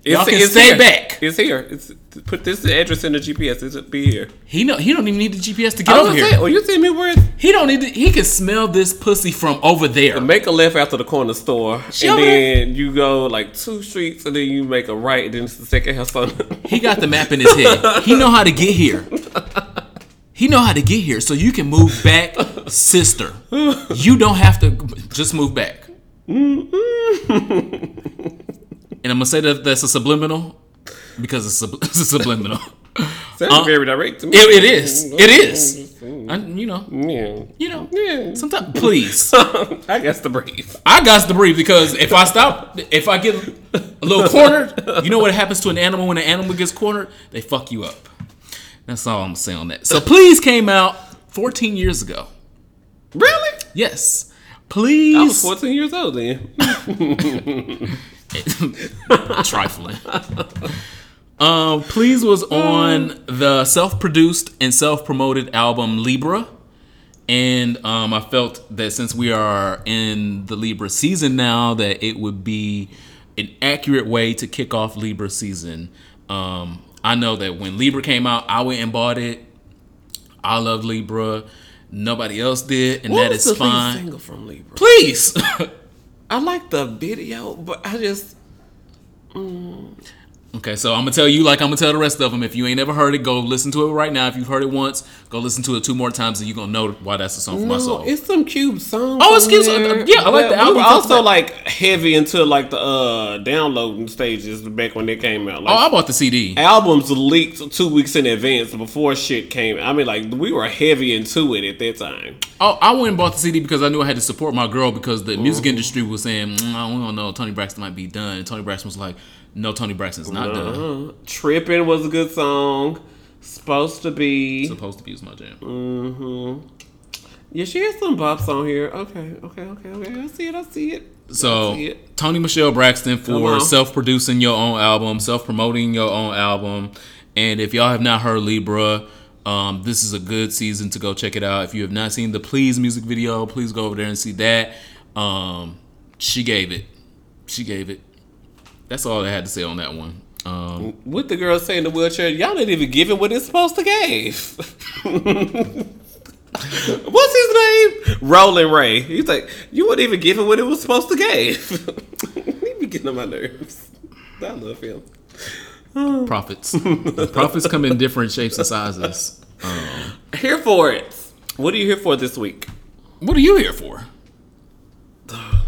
Y'all can stay here. back. It's here. It's put this address in the GPS. It's be here. He know he don't even need the GPS to get I over here. saying, well, oh, you see me where He don't need to, he can smell this pussy from over there. make a left after the corner store, She and then you go like two streets, and then you make a right, and then it's the second house on. He got the map in his head. He know how to get here. He know how to get here, so you can move back, sister. You don't have to just move back. Mm-hmm. [laughs] and I'm gonna say that that's a subliminal because it's, sub- [laughs] it's a subliminal. [laughs] Sounds uh, very direct to me. It, it is. It is. I, you know. Yeah. You know. Yeah. Sometimes, please. [laughs] I guess to breathe. I got to breathe because if I stop, if I get a little cornered, you know what happens to an animal when an animal gets cornered? They fuck you up. That's all I'm gonna say on that. So please came out 14 years ago. Really? Yes. Please. I was Please. 14 years old then. [laughs] Trifling. Um, please was on the self-produced and self-promoted album Libra. And um, I felt that since we are in the Libra season now, that it would be an accurate way to kick off Libra season. Um, I know that when Libra came out, I went and bought it. I love Libra. Nobody else did, and What that is the fine. single from Libra? Please. [laughs] I like the video, but I just mm. Okay, so I'm gonna tell you like I'm gonna tell the rest of them. If you ain't ever heard it, go listen to it right now. If you've heard it once, go listen to it two more times, and you're gonna know why that's the song for my soul. it's some cube song. Oh, it's on cute. Yeah, I like the album We were also like heavy into like the uh downloading stages back when they came out. Like, oh, I bought the CD. albums leaked two weeks in advance before shit came. I mean, like we were heavy into it at that time. Oh, I went and bought the CD because I knew I had to support my girl because the music industry was saying, mm, I don't know, Toni Braxton might be done. And Toni Braxton was like, No, Toni Braxton's not done. Uh, Tripping was a good song. Supposed to be. Supposed to be was my jam. Mm-hmm. Yeah, she has some bops on here. Okay, okay, okay, okay. I see it. I see it. So see it. Toni Michelle Braxton for self-producing your own album, self-promoting your own album, and if y'all have not heard Libra, um, this is a good season to go check it out. If you have not seen the Please music video, please go over there and see that. Um, she gave it. She gave it. That's all I had to say on that one. Um, What the girl say in the wheelchair? Y'all didn't even give it what it's supposed to give. [laughs] What's his name? Roland Ray. He's like, you wouldn't even give it what it was supposed to give. [laughs] he be getting on my nerves. I love him. prophets. prophets come in different shapes and sizes. Um, Here for it. What are you here for this week? what are you here for? [sighs] I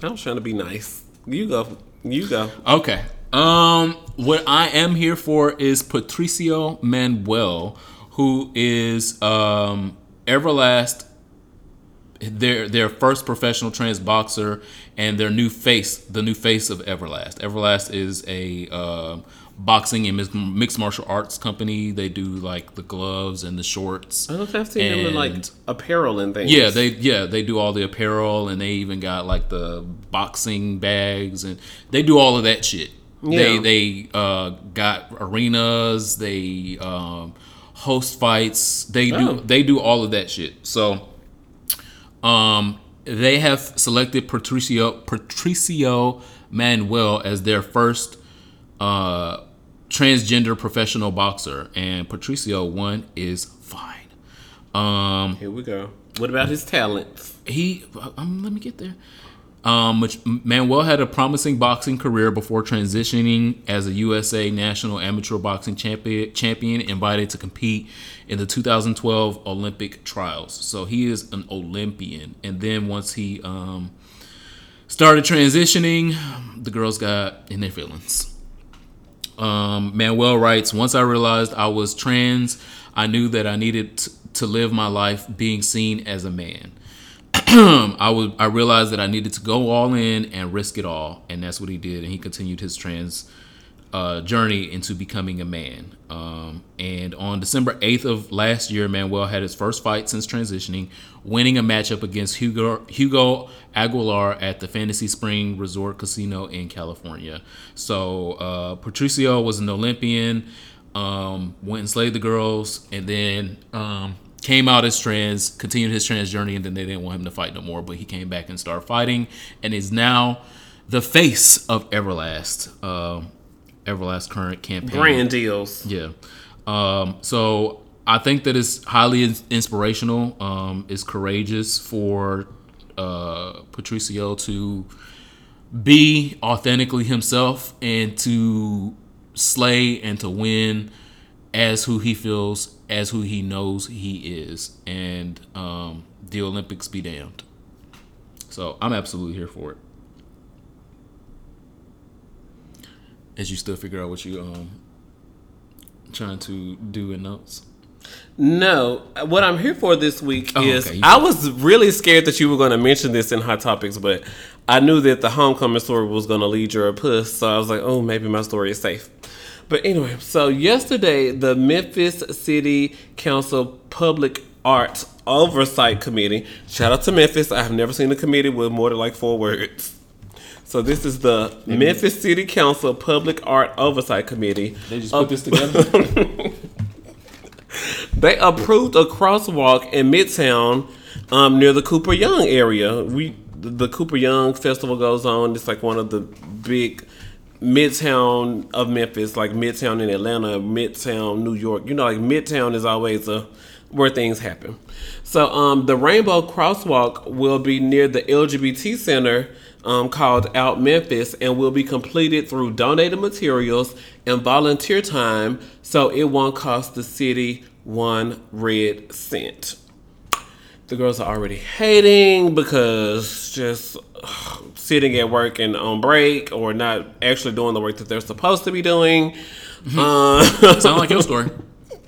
was trying to be nice. You go. You go. Okay. Um, what I am here for is Patricio Manuel, who is um Everlast their their first professional trans boxer and their new face, the new face of Everlast. Everlast is a uh, boxing and mixed martial arts company. They do like the gloves and the shorts. I don't I've seen them in like apparel and things. Yeah, they yeah they do all the apparel and they even got like the boxing bags and they do all of that shit. They Yeah. they uh, got arenas. They um, host fights. They do Oh. they do all of that shit. So um, they have selected Patricio Patricio Manuel as their first uh, transgender professional boxer, and Patricio one is fine. Um, Here we go. What about his talents? he um, let me get there. Um, Manuel had a promising boxing career before transitioning as a USA National Amateur Boxing champion, champion invited to compete in the 2012 Olympic trials. So he is an Olympian. And then once he um, started transitioning, the girls got in their feelings. Um, Manuel writes, Once I realized I was trans, I knew that I needed t- to live my life being seen as a man. [clears throat] I would I realized that I needed to go all in and risk it all, and that's what he did. And he continued his trans uh, journey into becoming a man. Um, and on December 8th of last year, Manuel had his first fight since transitioning, winning a matchup against Hugo Hugo Aguilar at the Fantasy Spring Resort Casino in California. So uh, Patricio was an Olympian, um, went and slayed the girls, and then um, came out as trans, continued his trans journey, and then they didn't want him to fight no more. But he came back and started fighting, and is now the face of Everlast. Uh, Everlast current campaign. Brand deals. Yeah. Um, so I think that it's highly ins- inspirational. Um, it's courageous for uh, Patricio to be authentically himself and to slay and to win as who he feels, as who he knows he is. And um, the Olympics be damned. So I'm absolutely here for it. As you still figure out what you um trying to do in notes. No, what I'm here for this week Oh, is okay. I was really scared that you were going to mention this in Hot Topics, but I knew that the homecoming story was going to lead your puss, so I was like, oh, maybe my story is safe. But anyway, so yesterday, the Memphis City Council Public Arts Oversight Committee, shout out to Memphis, I have never seen a committee with more than like four words. So this is the Memphis City Council Public Art Oversight Committee. They just put this together. [laughs] They approved a crosswalk in Midtown um, near the Cooper Young area. We the Cooper Young Festival goes on. It's like one of the big Midtown of Memphis, like Midtown in Atlanta, Midtown New York. You know, like Midtown is always a where things happen. So um, the Rainbow Crosswalk will be near the LGBT Center um, called Out Memphis and will be completed through donated materials and volunteer time, so it won't cost the city one red cent. The girls are already hating because just ugh, sitting at work and on break or not actually doing the work that they're supposed to be doing. Uh, Sound like your story.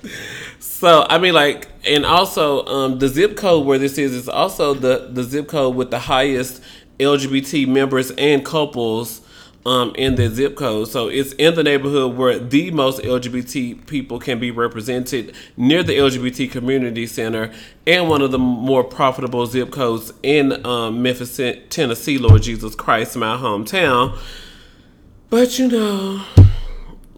[laughs] so I mean, like, and also um, the zip code where this is is also the the zip code with the highest LGBT members and couples um, in the zip code. So it's in the neighborhood where the most LGBT people can be represented near the LGBT community center and one of the more profitable zip codes in um, Memphis, Tennessee. Lord Jesus Christ, my hometown. But you know,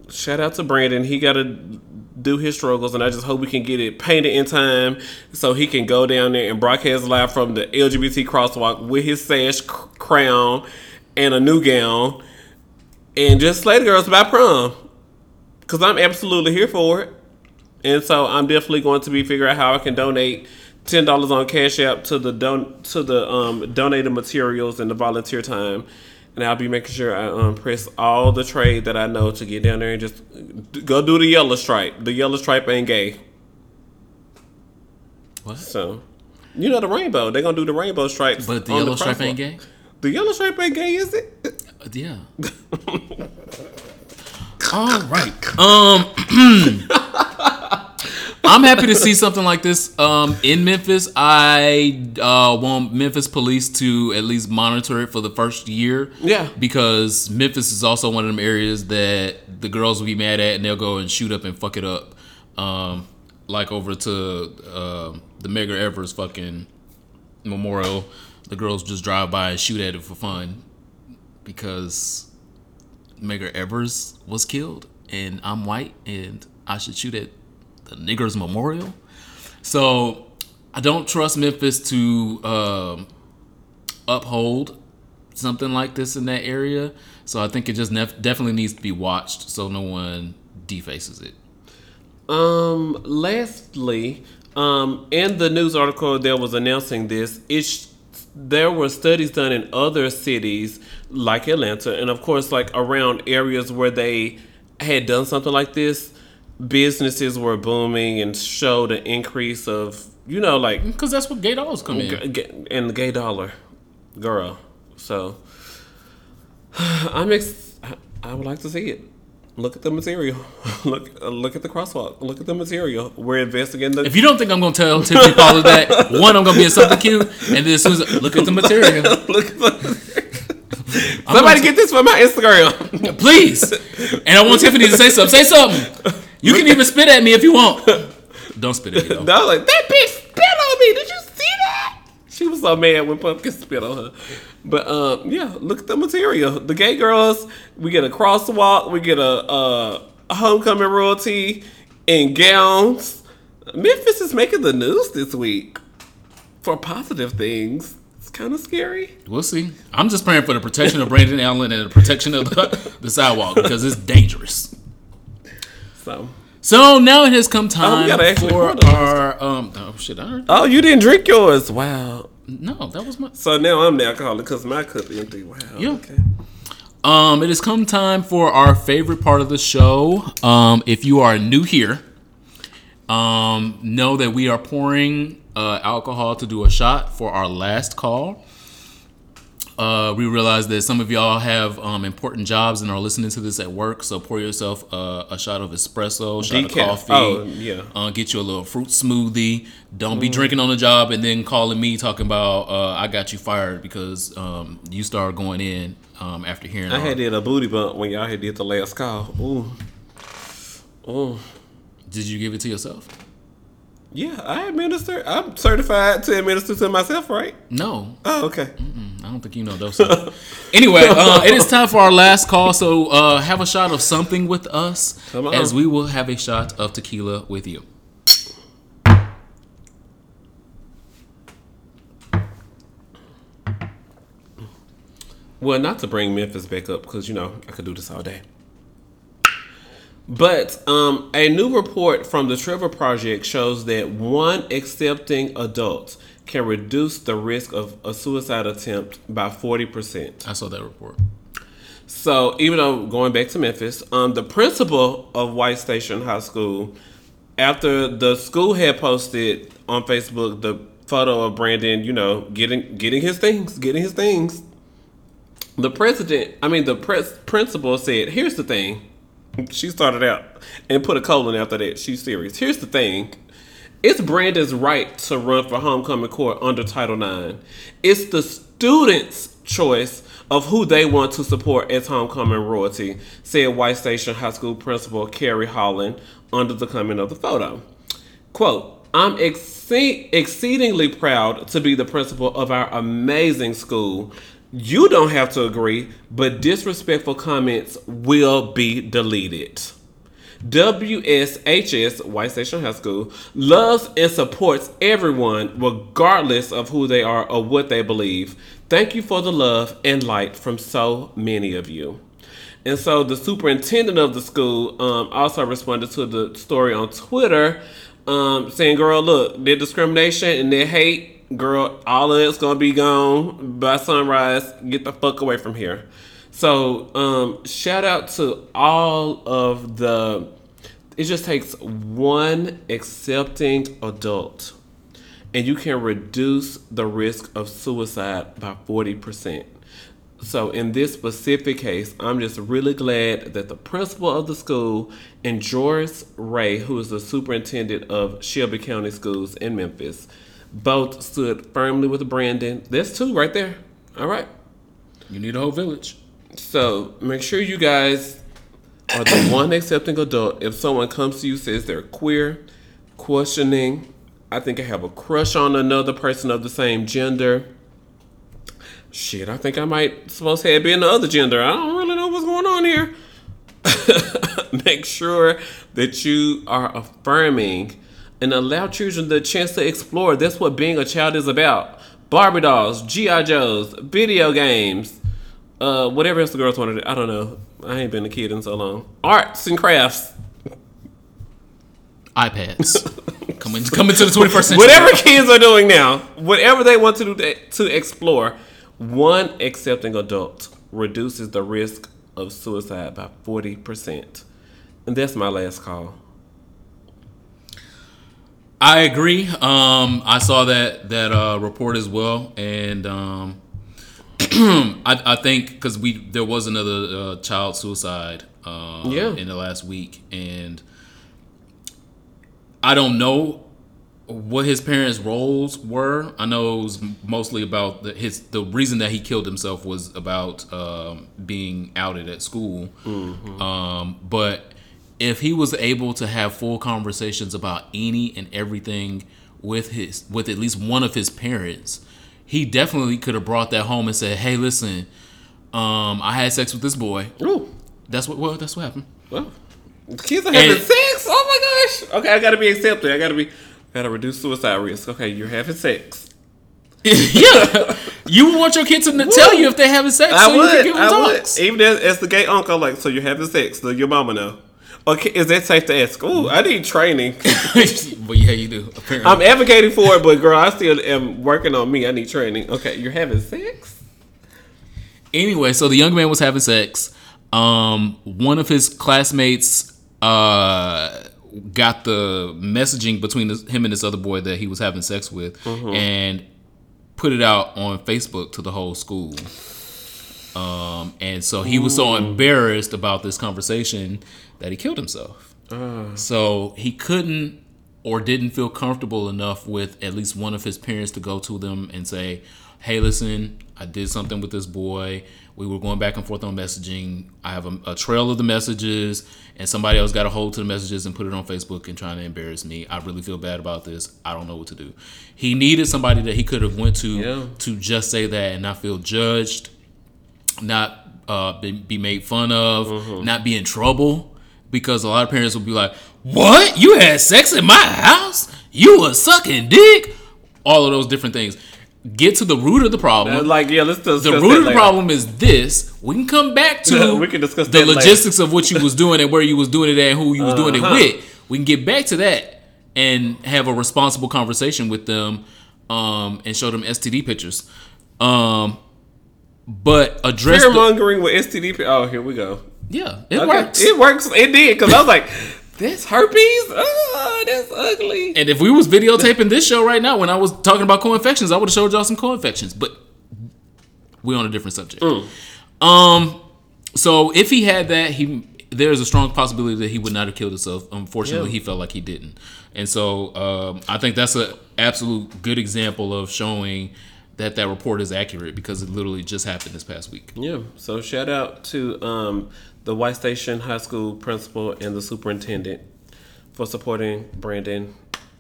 shout out to Brandon. He got to do his struggles, and I just hope we can get it painted in time so he can go down there and broadcast live from the LGBT crosswalk with his sash, crown, and a new gown, and just slay the girls by prom. Cause I'm absolutely here for it, and so I'm definitely going to be figuring out how I can donate ten dollars on Cash App to the don to the um, donated materials and the volunteer time. And I'll be making sure I um, press all the trade that I know to get down there and just go do the yellow stripe. The yellow stripe ain't gay. What? So, you know the rainbow. They're gonna do the rainbow stripes. But the on yellow stripe ain't gay. The yellow stripe ain't gay, is it? Uh, yeah. [laughs] All right. Um, [clears throat] [laughs] I'm happy to see something like this um, in Memphis. I uh, want Memphis police to at least monitor it for the first year. Yeah. Because Memphis is also one of them areas that the girls will be mad at and they'll go and shoot up and fuck it up. Um, like over to uh, the Medgar Evers fucking memorial. The girls just drive by and shoot at it for fun because Medgar Evers was killed and I'm white and I should shoot at the niggers memorial. So I don't trust Memphis to um, uphold something like this in that area. So I think it just nef- definitely needs to be watched so no one defaces it. Um. Lastly, um, in the news article that was announcing this, it's there were studies done in other cities like Atlanta, and of course, like around areas where they had done something like this, businesses were booming and showed an increase of you know like Because that's what gay dolls come in. g- and the gay dollar, girl. So [sighs] I'm ex- I- would like to see it. Look at the material. [laughs] look look at the crosswalk. Look at the material. We're investigating the If you don't think I'm gonna tell Tiffany Paula that, [laughs] one, I'm gonna be in something cute, and then as soon as look at the material, [laughs] look at the Somebody get this for my Instagram. please. And I want Tiffany to say something. Say something. You can even spit at me if you want. [laughs] Don't spit at me though. I was like, that bitch spit on me. Did you see that? She was so mad when Pumpkin [laughs] spit on her. But um, yeah, look at the material. The gay girls, we get a crosswalk, we get a, a, a homecoming royalty in gowns. Memphis is making the news this week for positive things. It's kind of scary. We'll see. I'm just praying for the protection of Brandon Allen and the protection of the, [laughs] the sidewalk because it's dangerous. So, So now it has come time gotta for our um. Oh shit! I oh, you didn't drink yours. Wow. No, that was my. So now I'm the alcoholic because my cup empty. Wow. Yeah. Okay. Um, it has come time for our favorite part of the show. Um, if you are new here, um, know that we are pouring uh, alcohol to do a shot for our last call. Uh, we realize that some of y'all have um, important jobs and are listening to this at work, so pour yourself uh, a shot of espresso, shot of coffee. Oh, yeah. Uh, get you a little fruit smoothie. Don't be drinking on the job and then calling me talking about uh, I got you fired because um, you started going in um, after hearing. I our- had did a booty bump when y'all had did the last call. Ooh. Ooh. Did you give it to yourself? Yeah, I administer. I'm certified to administer to myself, right? No, Oh, okay. I don't think you know those. [laughs] anyway, uh, it is time for our last call. So uh, have a shot of something with us, as we will have a shot of tequila with you. Well, not to bring Memphis back up because you know I could do this all day. But um, a new report from the Trevor Project shows that one accepting adult can reduce the risk of a suicide attempt by forty percent. I saw that report. So even though going back to Memphis, um, the principal of White Station High School, after the school had posted on Facebook the photo of Brandon, you know, getting getting his things, getting his things. The president, I mean the pres- principal said, "Here's the thing." She started out and put a colon after that. She's serious. Here's the thing. It's Brandon's right to run for homecoming court under Title IX. It's the students' choice of who they want to support as homecoming royalty, said White Station High School principal Carrie Holland under the comment of the photo. Quote, I'm exce- exceedingly proud to be the principal of our amazing school. You don't have to agree, but disrespectful comments will be deleted. WSHS, White Station High School, loves and supports everyone regardless of who they are or what they believe. Thank you for the love and light from so many of you. And so the superintendent of the school um, also responded to the story on Twitter, um, saying, "Girl, look, their discrimination and their hate, girl, all of it's gonna be gone by sunrise. Get the fuck away from here." So um, shout out to all of the. It just takes one accepting adult and you can reduce the risk of suicide by 40%. So, in this specific case, I'm just really glad that the principal of the school and Joris Ray, who is the superintendent of Shelby County Schools in Memphis, both stood firmly with Brandon. There's two right there. All right. You need a whole village. So make sure you guys are the [coughs] one accepting adult. If someone comes to you says they're queer, questioning, I think I have a crush on another person of the same gender. Shit, I think I might supposed to have been the other gender. I don't really know what's going on here. [laughs] Make sure that you are affirming and allow children the chance to explore. That's what being a child is about. Barbie dolls, GI Joes, video games, uh, whatever else the girls wanted. I don't know. I ain't been a kid in so long. Arts and crafts. iPads. [laughs] coming coming to the 21st century. Whatever kids are doing now, whatever they want to do to, to explore, one accepting adult reduces the risk of suicide by 40%. And that's my last call. I agree. Um, I saw that that uh, report as well, and um, [clears throat] I, I think because we there was another uh, child suicide uh, Yeah. in the last week, and I don't know what his parents' roles were. I know it was mostly about the, his the reason that he killed himself was about um, being outed at school. Um, but if he was able to have full conversations about any and everything with his with at least one of his parents, he definitely could have brought that home and said, "Hey, listen, um, I had sex with this boy. Ooh, That's what well, that's what happened." well, kids are having And- sex. Oh my gosh. Okay, I gotta be accepted. I gotta be, gotta reduce suicide risk. Okay, you're having sex. [laughs] yeah, you would want your kids to tell you if they're having sex, I so you would. can give them I would. Even as, as the gay uncle, I'm like, so you're having sex? So your mama know? Okay, is that safe to ask? Ooh, I need training. [laughs] but yeah, you do. Apparently, I'm advocating for it, but girl, I still am working on me. I need training. Okay, you're having sex? anyway, so the young man was having sex. Um, one of his classmates uh, got the messaging between this, him and this other boy that he was having sex with, and put it out on Facebook to the whole school. Um, and so he was so embarrassed about this conversation that he killed himself. So he couldn't or didn't feel comfortable enough with at least one of his parents to go to them and say, "Hey, listen, I did something with this boy. We were going back and forth on messaging. I have a, a trail of the messages, and somebody else got a hold to the messages and put it on Facebook and trying to embarrass me. I really feel bad about this. I don't know what to do." He needed somebody that he could have went to Yeah. to just say that and not feel judged not uh, be, be made fun of, not be in trouble, because a lot of parents will be like, "What? You had sex in my house? You was sucking dick?" All of those different things. Get to the root of the problem. Like, yeah, let's discuss the that root of the problem is this. We can come back to Yeah, [laughs] we can discuss the that later. logistics of what you was doing and where you was doing it at and who you was doing it Uh-huh. with. We can get back to that and have a responsible conversation with them um, and show them STD pictures. Um, but address Fear mongering with STD. Oh, here we go. yeah, it Okay, works. It works. It did because I was like, "This herpes. Oh, that's ugly." and if we was videotaping this show right now, when I was talking about co-infections, I would have showed y'all some co-infections. But we on a different subject. Um, so if he had that, he there's a strong possibility that he would not have killed himself. Unfortunately, Yeah. he felt like he didn't, and so um, I think that's a absolute good example of showing that that report is accurate because it literally just happened this past week. Yeah. So shout out to um, the White Station High School principal and the superintendent for supporting Brandon.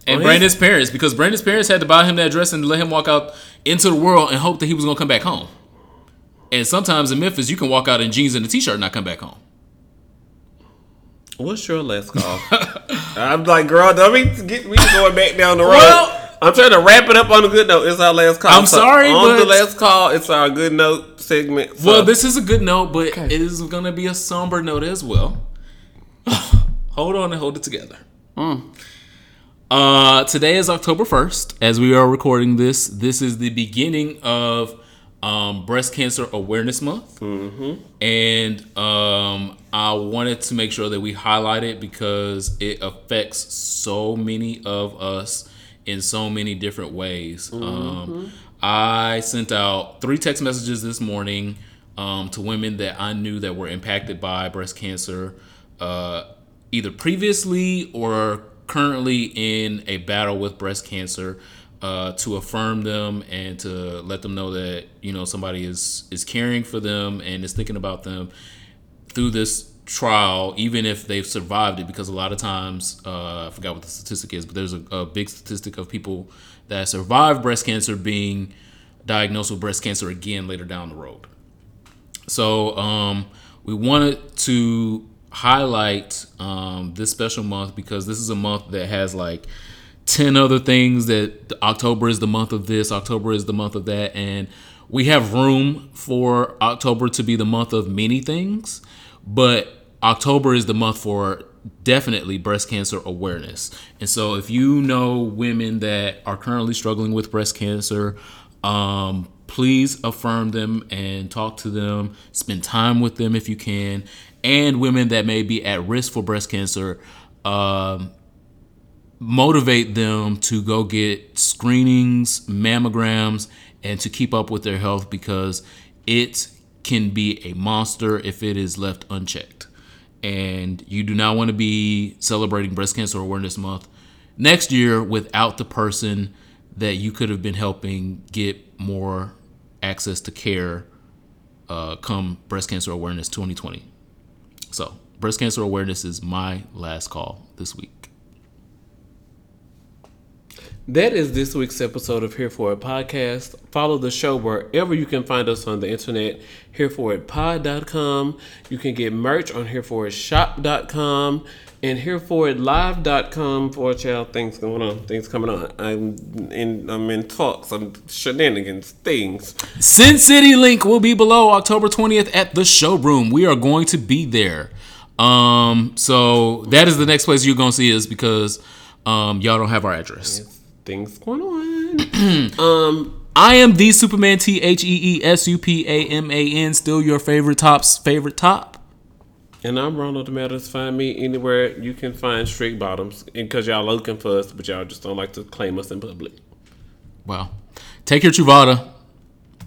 And his- Brandon's parents, because Brandon's parents had to buy him that dress and let him walk out into the world and hope that he was gonna come back home. And sometimes in Memphis, you can walk out in jeans and a t-shirt and not come back home. What's your last call? [laughs] I'm like, girl, don't be get me going back down the road. Well- I'm trying to wrap it up on a good note. It's our last call. I'm sorry, on the last call, it's our good note segment. So- Well, this is a good note, but it is gonna be a somber note as well. [laughs] hold on and hold it together. Uh, today is October first, as we are recording this. This is the beginning of um, Breast Cancer Awareness Month, and um, I wanted to make sure that we highlight it because it affects so many of us in so many different ways. Um, I sent out three text messages this morning um, to women that I knew that were impacted by breast cancer, uh, either previously or currently in a battle with breast cancer. Uh, to affirm them and to let them know that you know somebody is is caring for them and is thinking about them through this trial, even if they've survived it, because a lot of times, uh, I forgot what the statistic is, but there's a, a big statistic of people that survive breast cancer being diagnosed with breast cancer again later down the road. So um, we wanted to highlight um, this special month because this is a month that has like 10 other things that October is the month of this, October is the month of that, and we have room for October to be the month of many things, but October is the month for definitely breast cancer awareness. And so if you know women that are currently struggling with breast cancer, um, please affirm them and talk to them, spend time with them if you can, and women that may be at risk for breast cancer. Um, motivate them to go get screenings, mammograms, and to keep up with their health because it can be a monster if it is left unchecked. And you do not want to be celebrating Breast Cancer Awareness Month next year without the person that you could have been helping get more access to care uh, come Breast Cancer Awareness 2020. So, breast cancer awareness is my last call this week. That is this week's episode of Here For It podcast. Follow the show wherever you can find us on the internet, hereforitpod.com. You can get merch on hereforitshop.com and hereforitlive.com for child things going on, things coming on. I'm in I'm in talks, I'm shenanigans, things. Sin City link will be below October 20th at the showroom. We are going to be there. Um, so that is the next place you're gonna see us because um, y'all don't have our address. Things going on. [clears throat] um I am the Superman T H E E S U P A M A N, still your favorite top's favorite top. And I'm Ronald Matters. Find me anywhere you can find straight bottoms. And because y'all looking for us, but y'all just don't like to claim us in public. Wow. Take your Truvada.